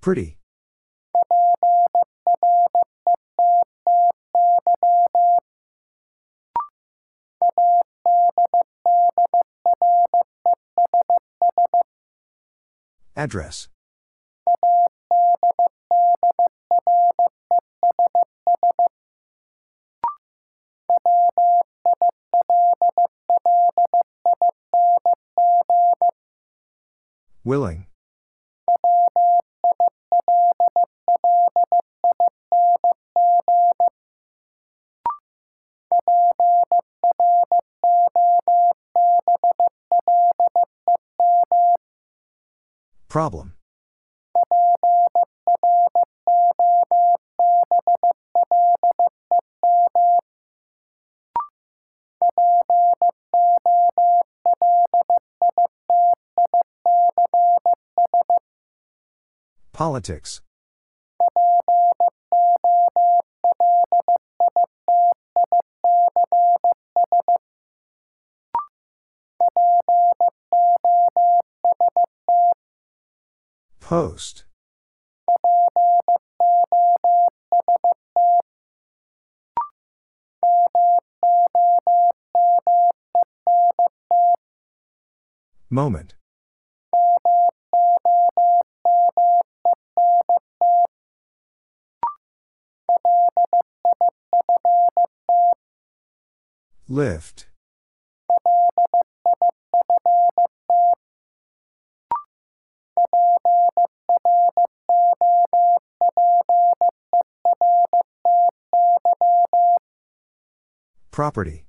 Pretty. Address. Willing. Problem. Politics. Post. Moment. Lift. Property.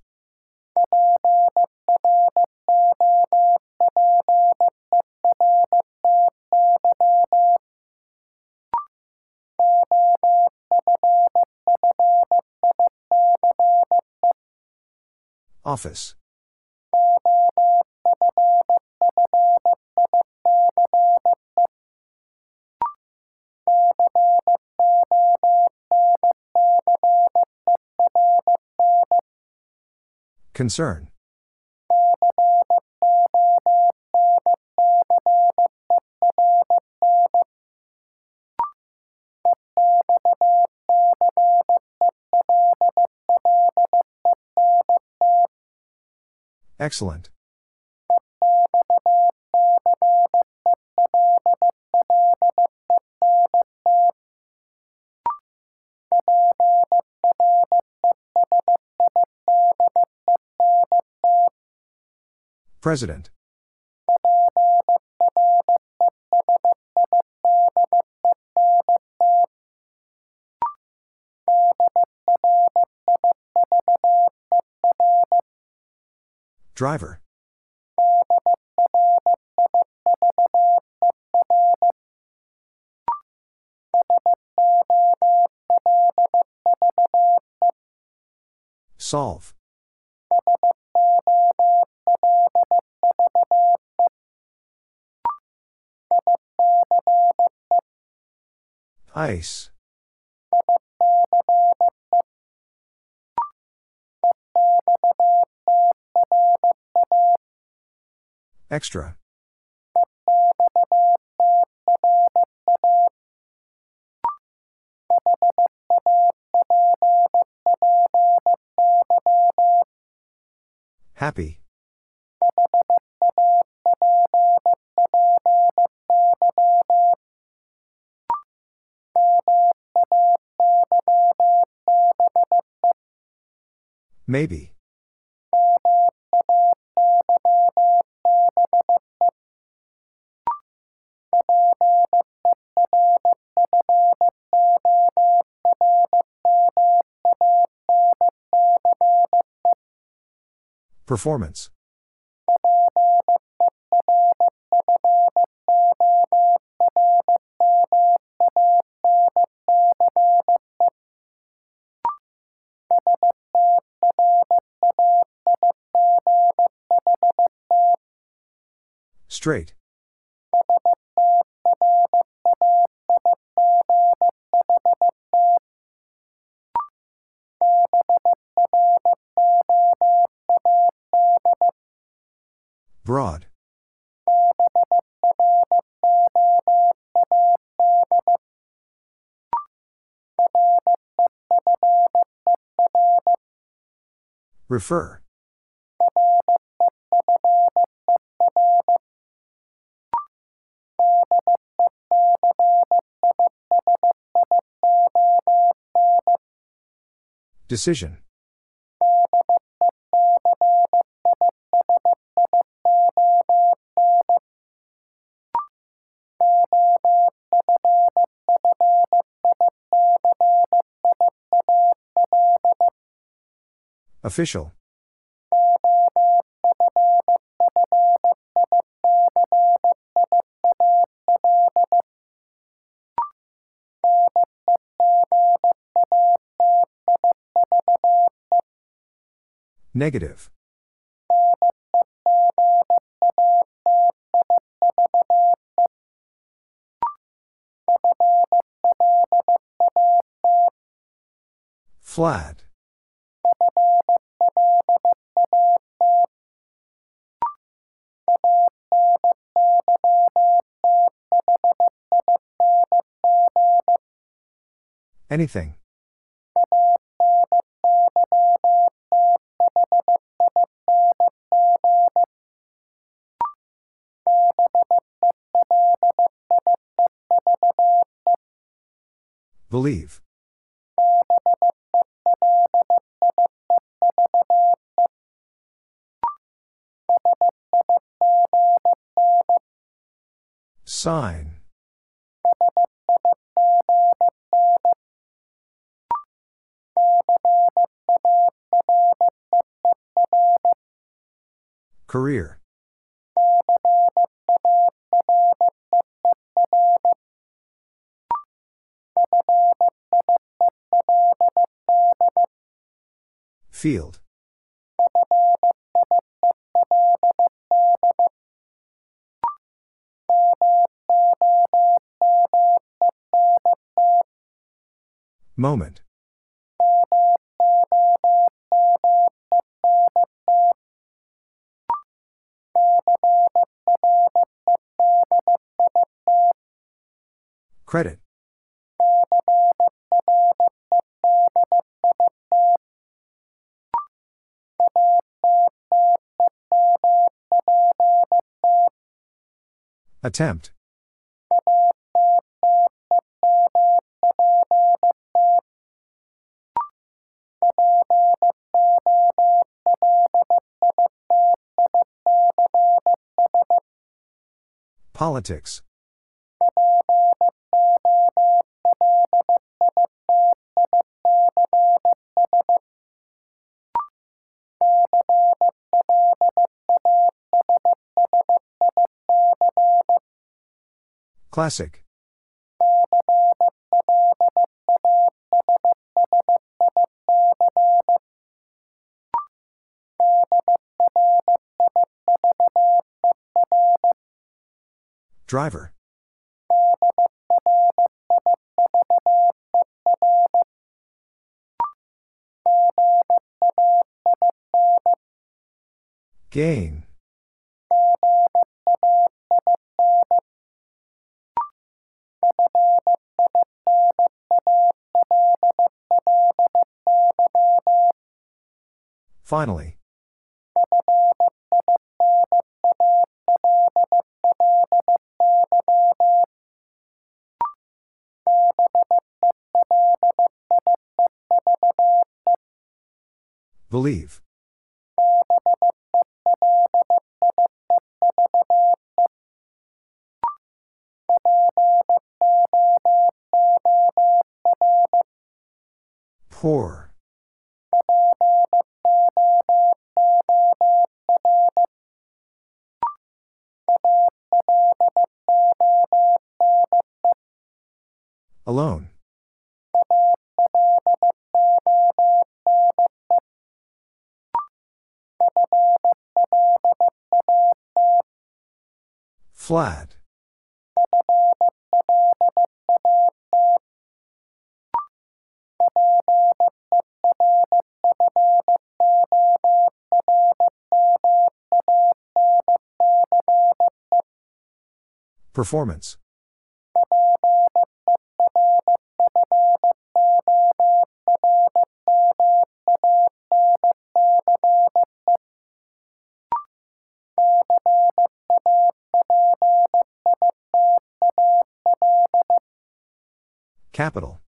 Office. Concern. Excellent. President. Driver. Solve. Ice. Extra. Happy. Maybe. Performance. Straight. Refer. Decision. Official. Negative. Flat. Anything. Believe. Sign. Career. Field. Moment. Credit. Attempt. Politics. Classic. Driver. Gain. Finally. Believe. Poor. Flat. Performance. Capital.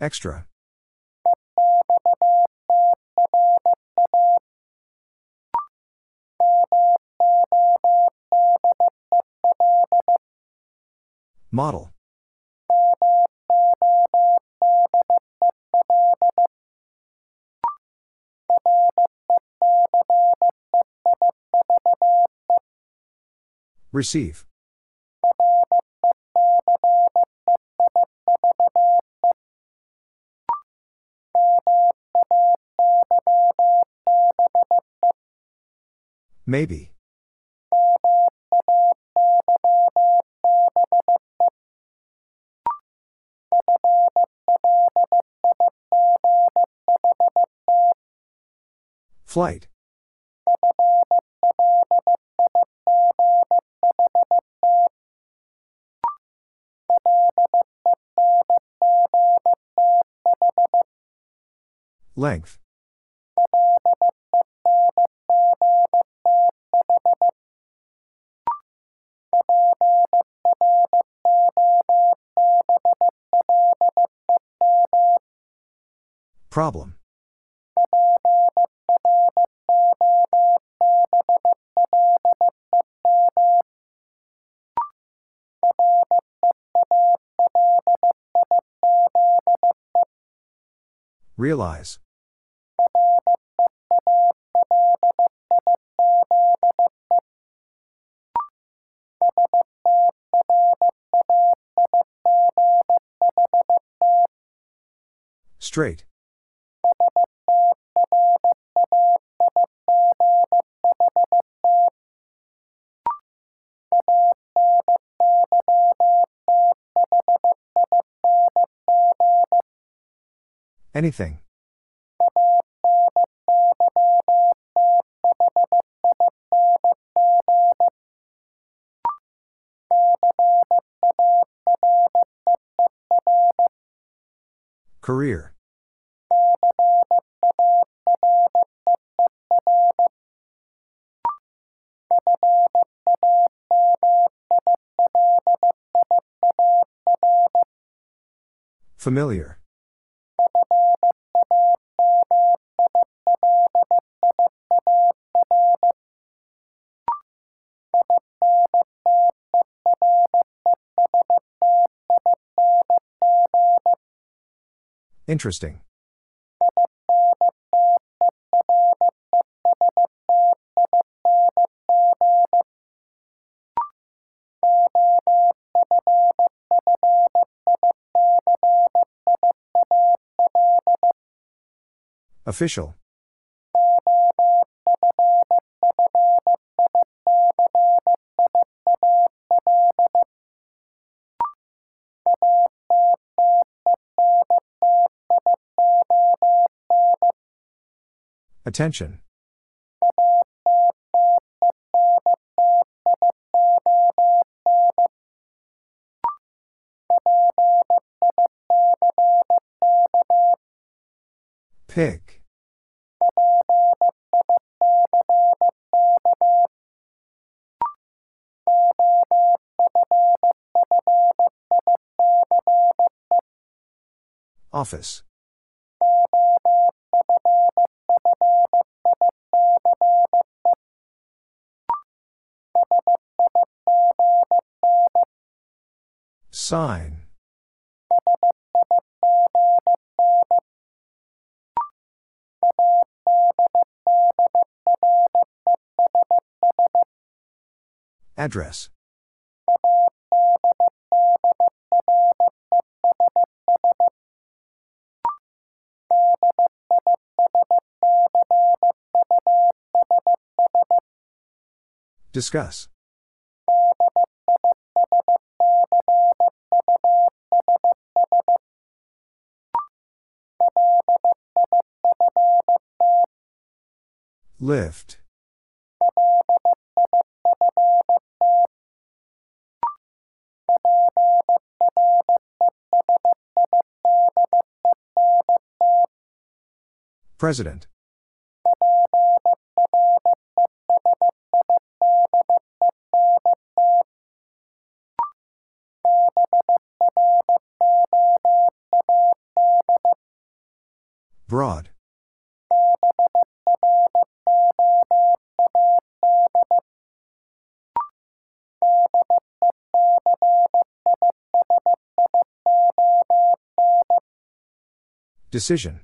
Extra. Model. Receive. Maybe. Flight. Length. Problem. Realize. Straight. Anything. Familiar. Interesting. Official. Attention. Pick. Office. Sign. Address. Discuss. Lift. President. Decision.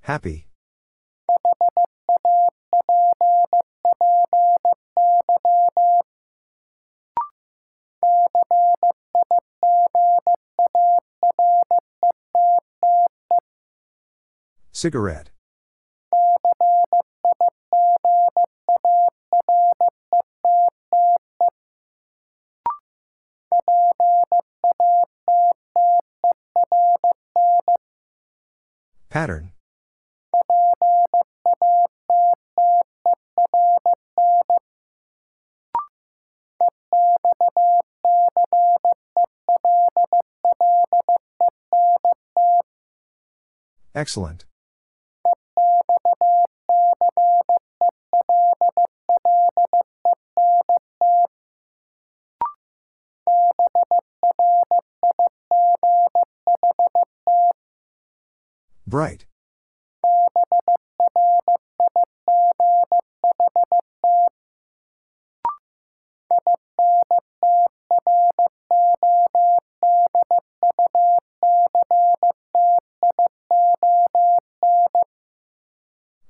Happy. Cigarette. Pattern. Excellent. Bright.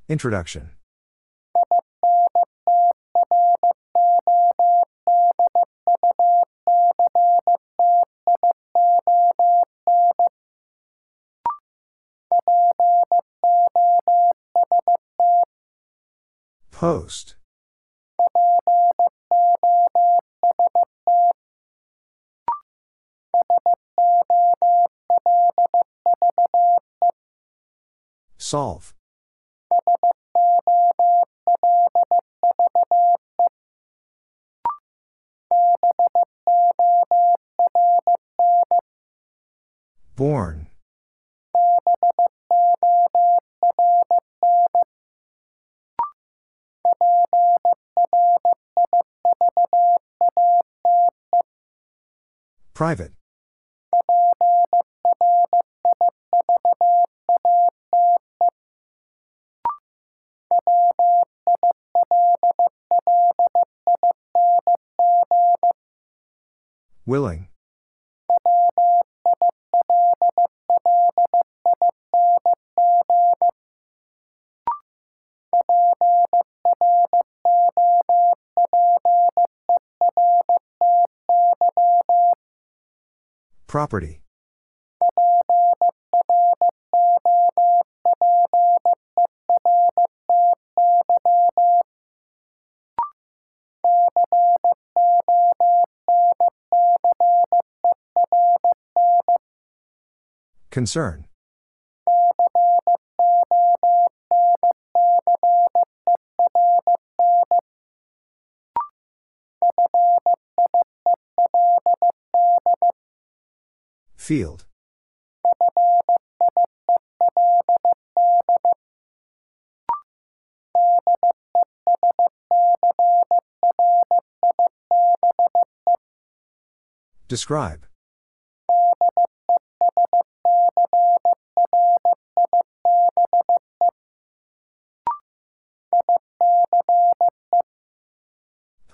Introduction. Post. Solve. Born. Private. Willing. Property. Concern. Field. Describe.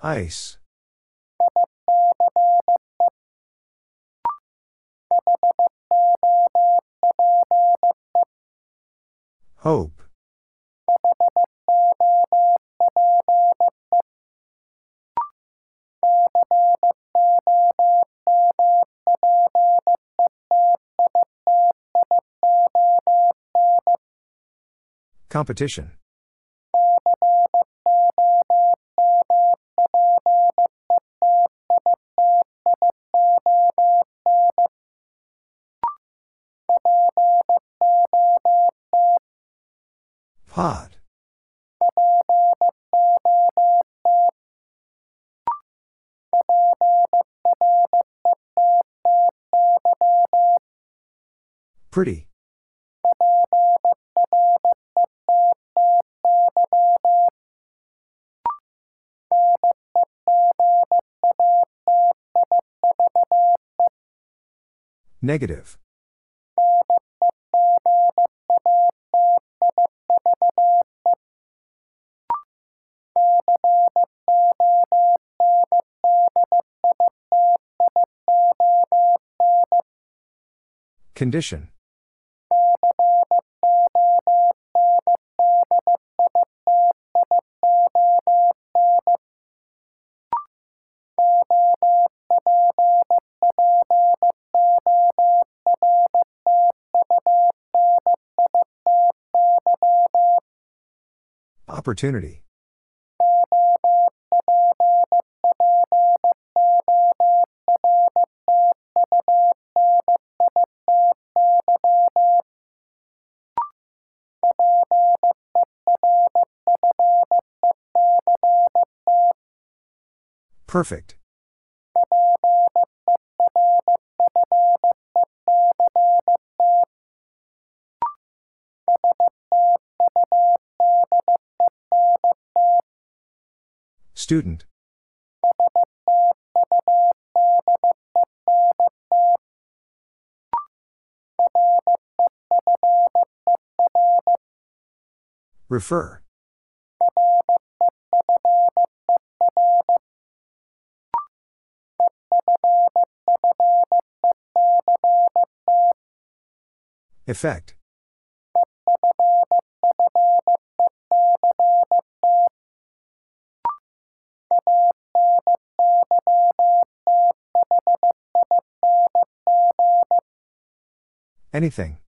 Ice. Hope. Competition. Pretty. Negative. Condition. Opportunity. Perfect. Student. Refer. Effect. Anything.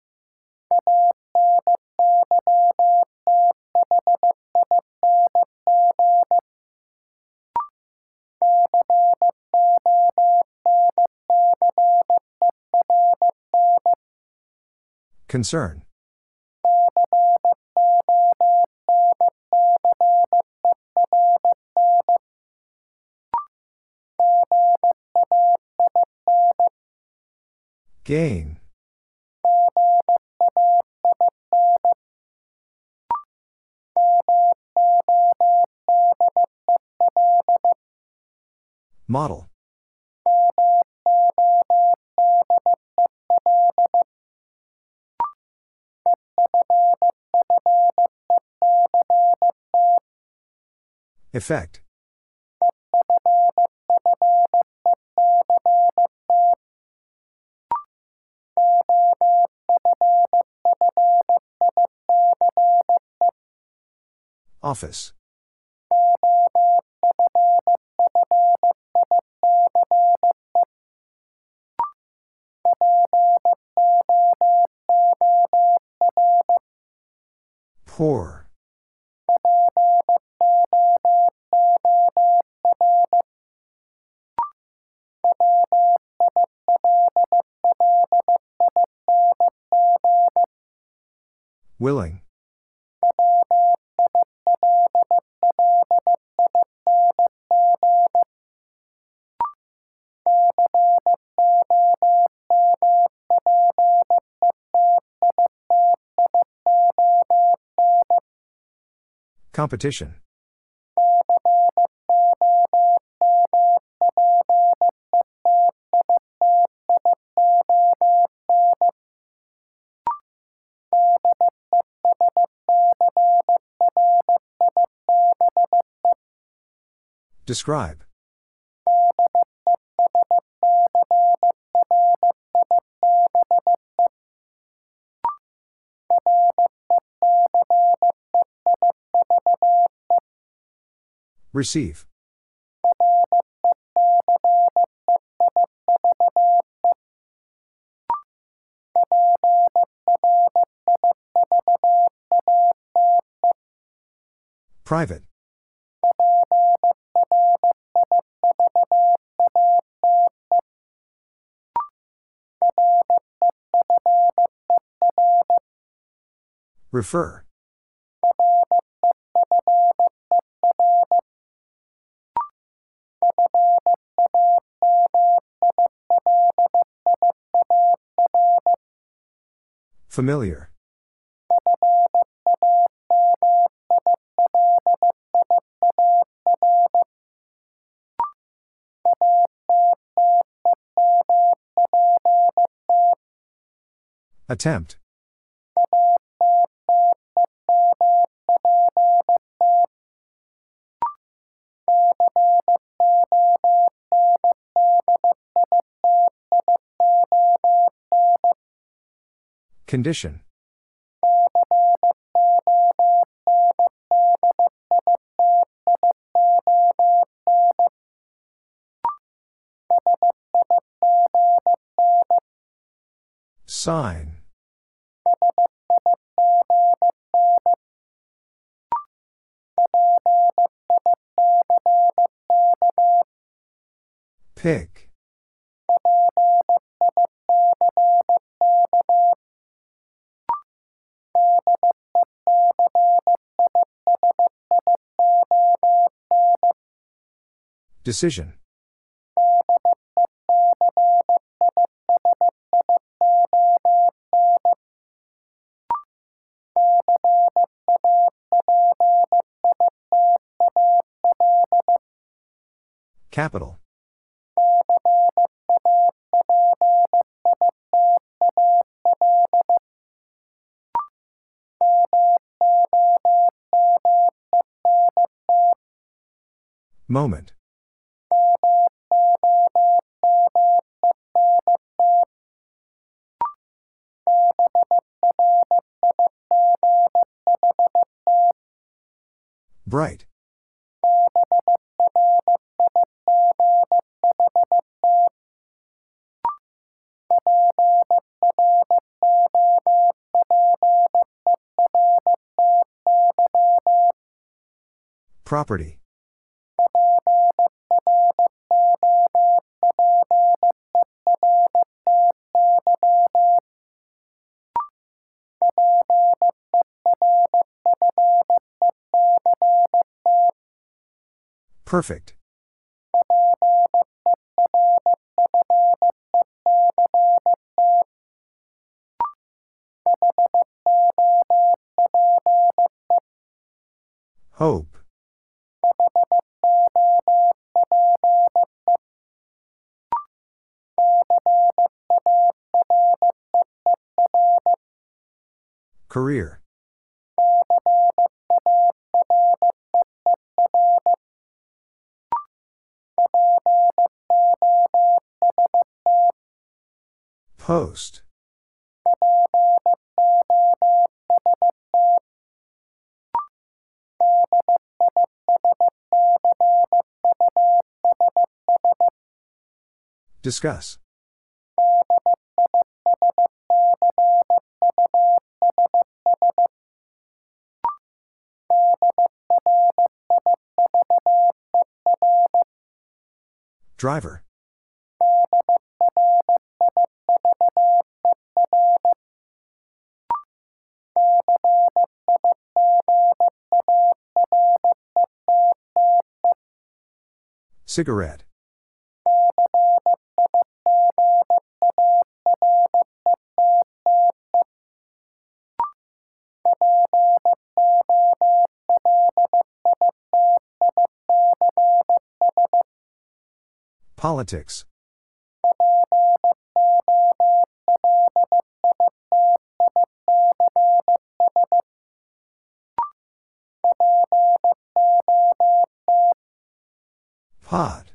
Concern. Gain. Model. Effect. Office. Poor. Willing. Competition. Describe. Receive. Private. Refer. Familiar. Attempt. Condition. Sign. Pick. Decision. Capital. Moment. Bright. Property. Perfect. Hope. Career. Post. Discuss. Driver. Cigarette. Politics. Pod.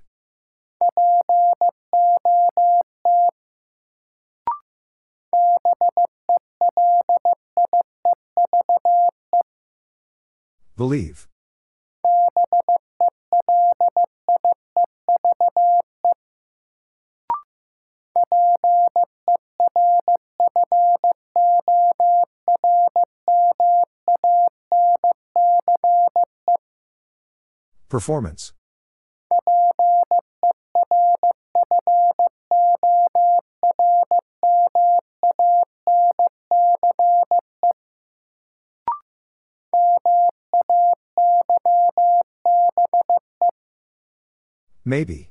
Believe. Performance. Maybe.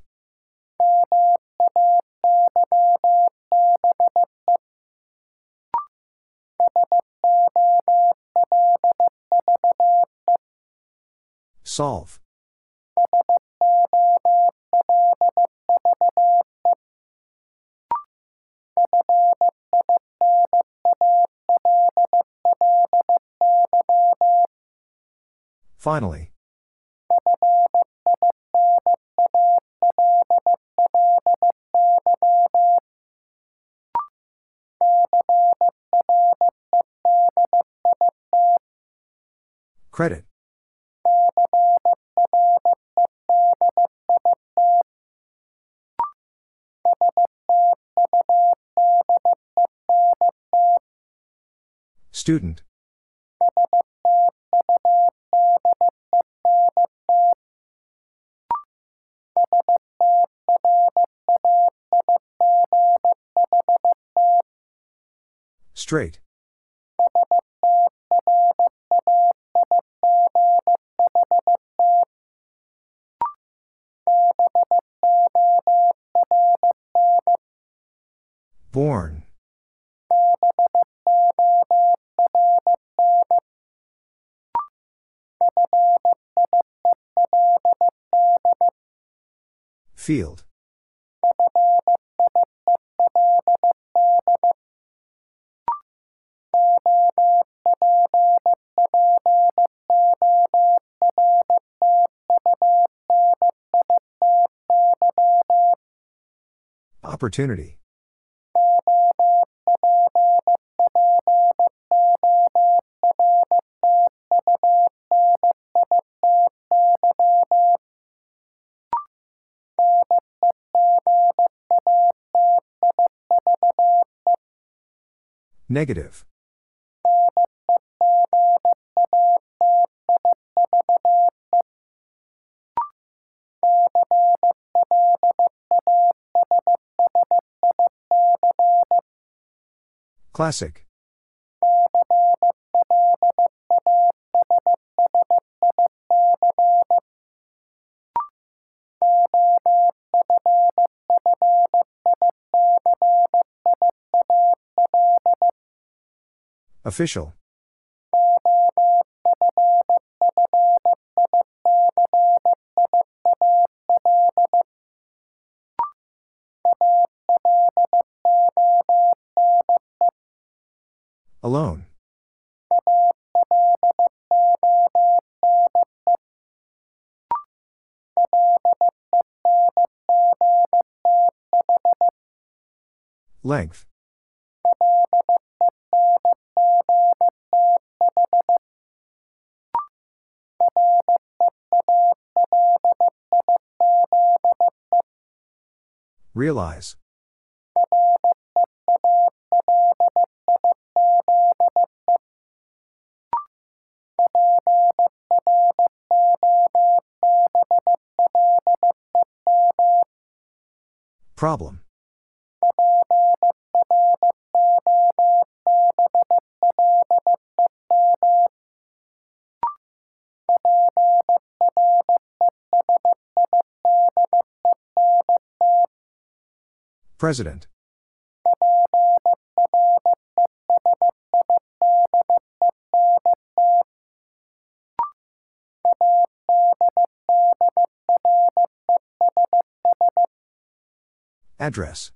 Solve. Finally. Credit. Student. Straight. Born. Field. Opportunity. Negative. Classic. Official. Alone. Length. Realize. Problem. President. Address.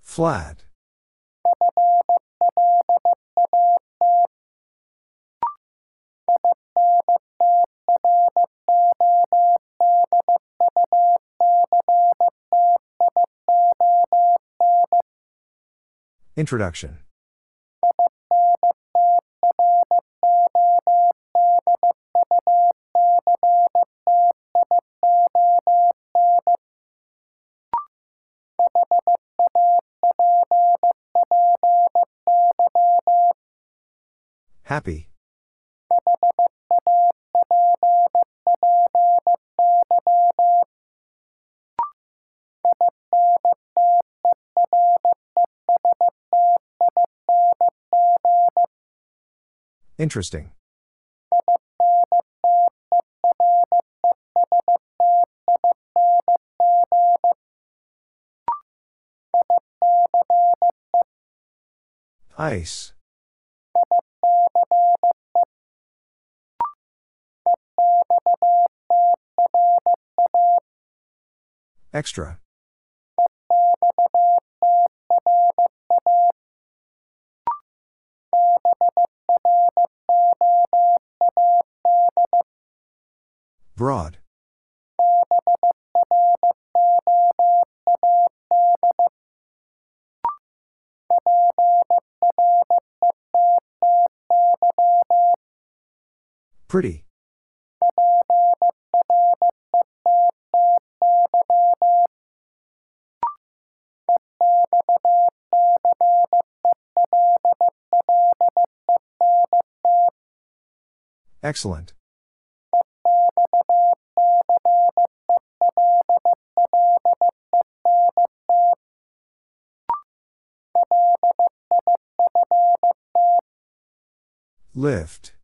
Flat. Introduction. Interesting. Ice. Extra. Pretty. Excellent. Lift.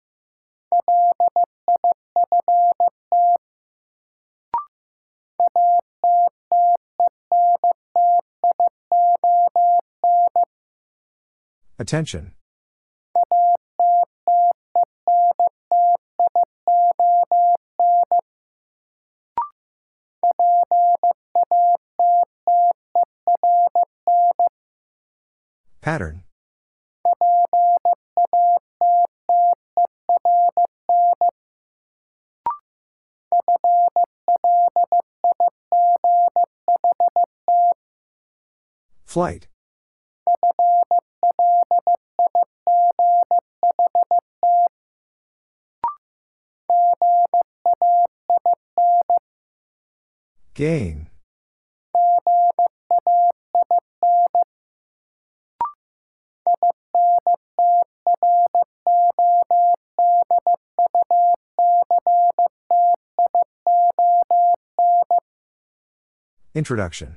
Attention. Pattern. Flight. Gain. Introduction.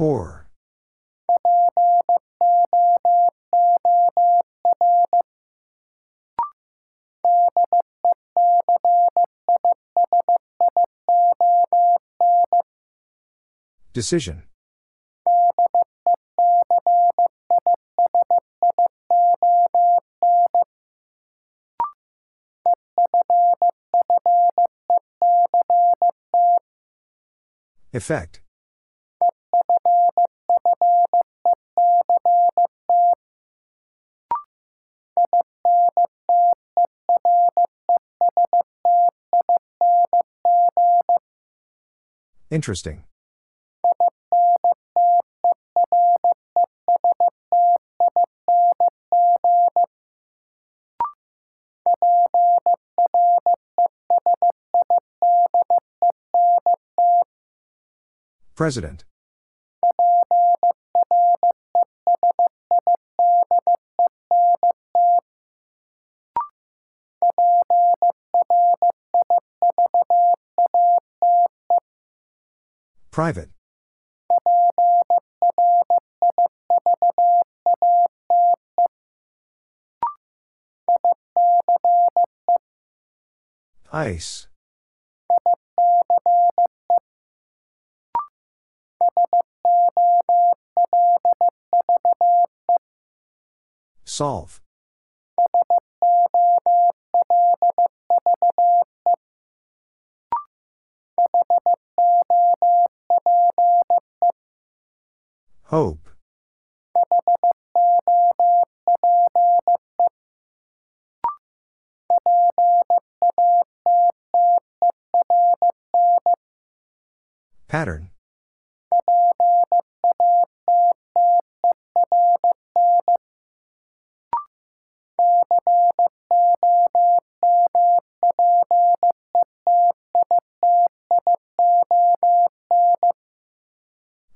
Poor. Decision. Effect. Interesting. President. Private. Ice. Solve. Hope. Pattern.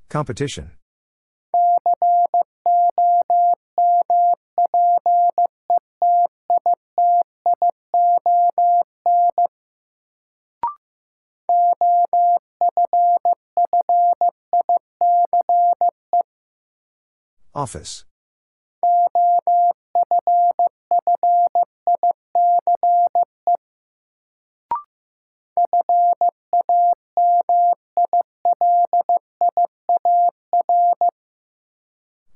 Competition. Office.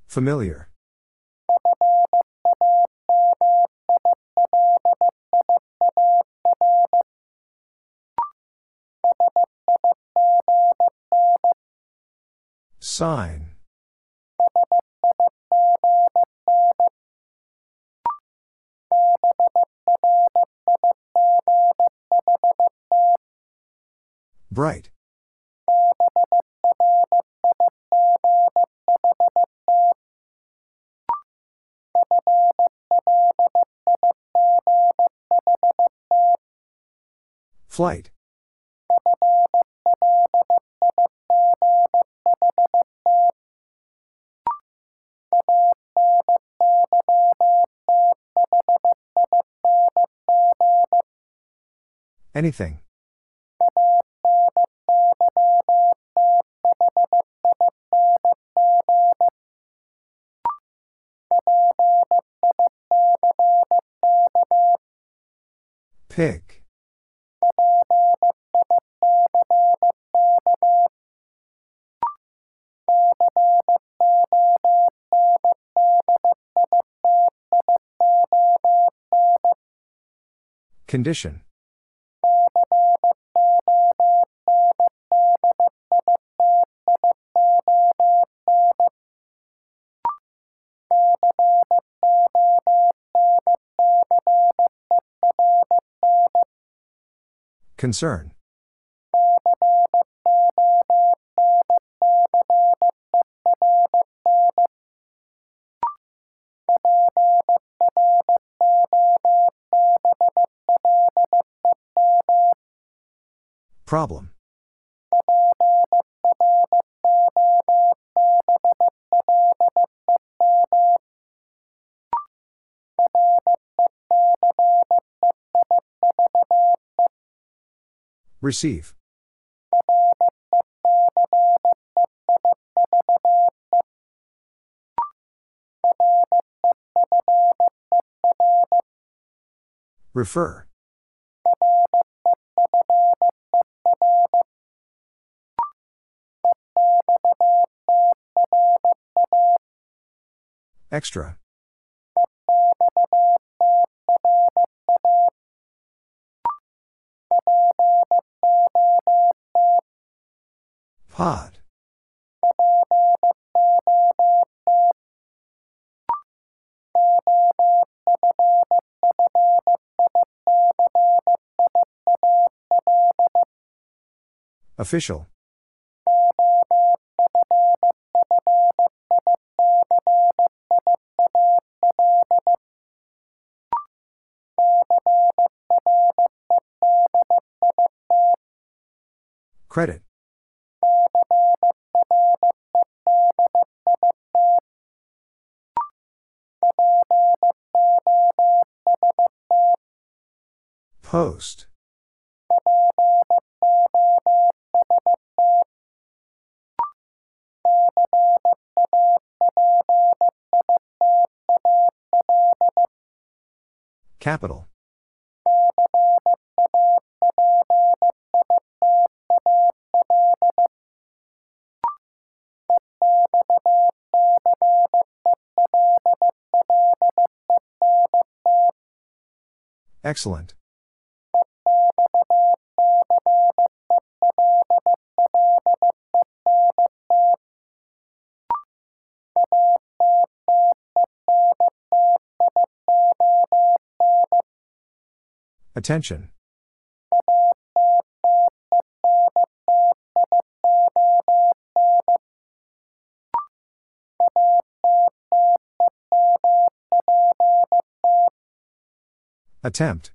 Familiar. Sign. Bright. Flight. Anything. Pick. Condition. Concern. Problem. Receive. Refer. Extra. Pot. Official. Credit. Post. Capital. Excellent. Attention. Attempt.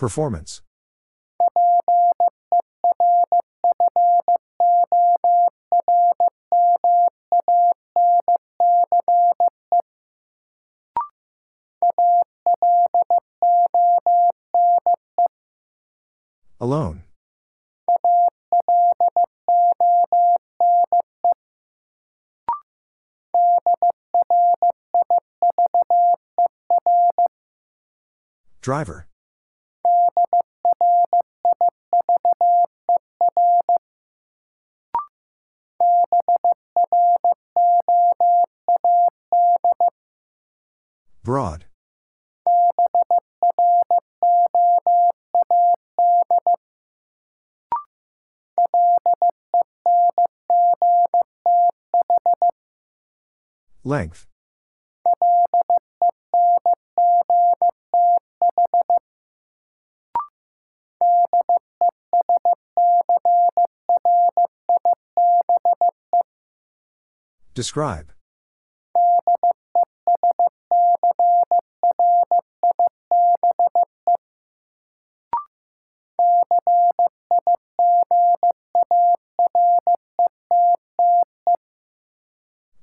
Performance. Alone. Driver. Length. Describe.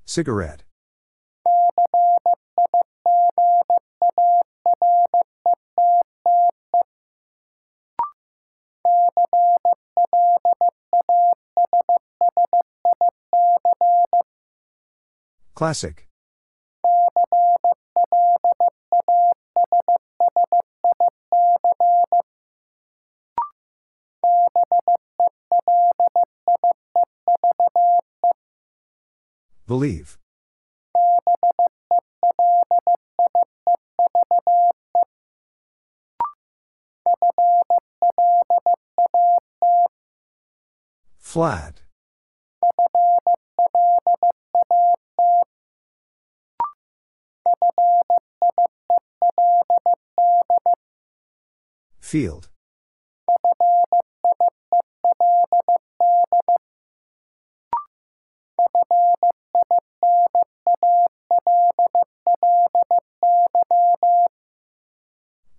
Cigarette. Classic. Believe. Flat. Field.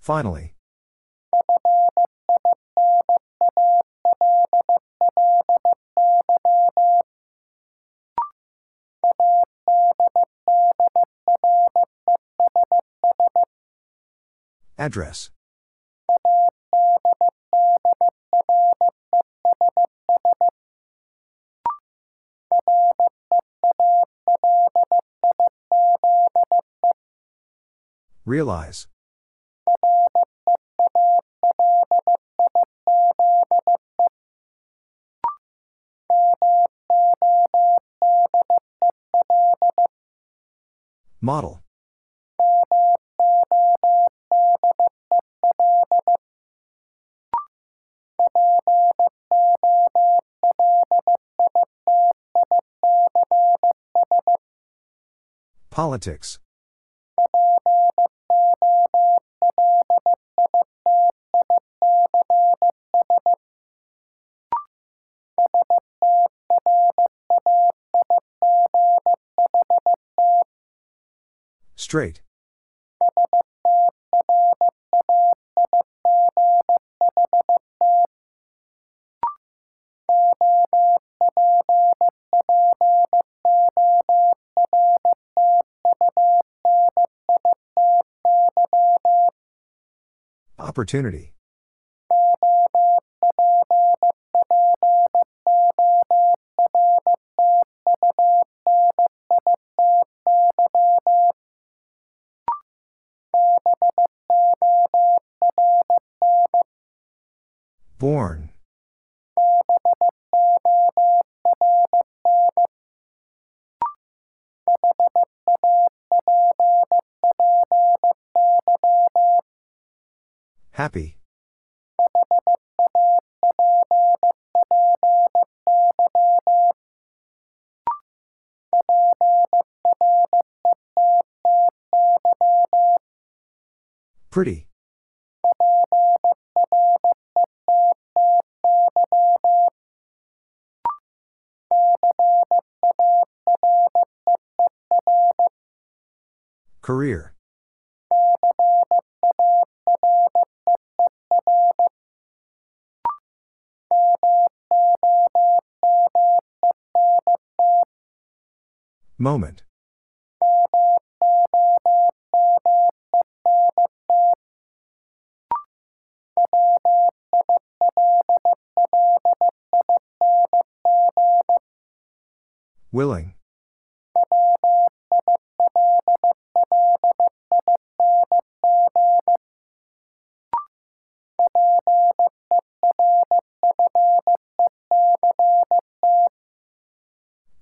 Finally. Address. Realize. Model. Politics. Straight. Opportunity. Pretty.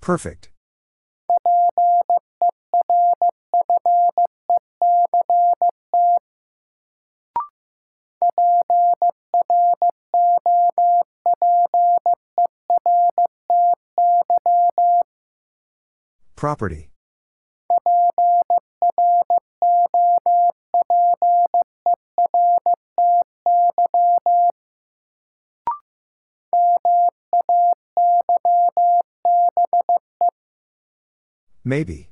Perfect. Property. Maybe.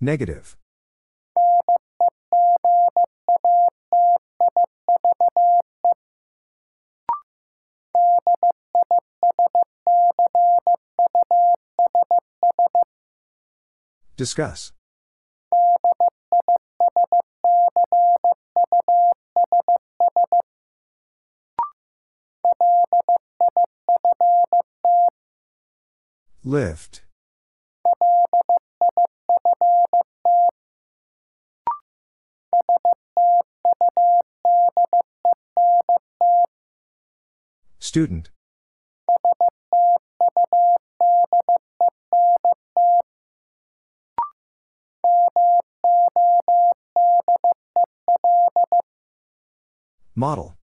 Negative. Discuss. Lift. Student. Model.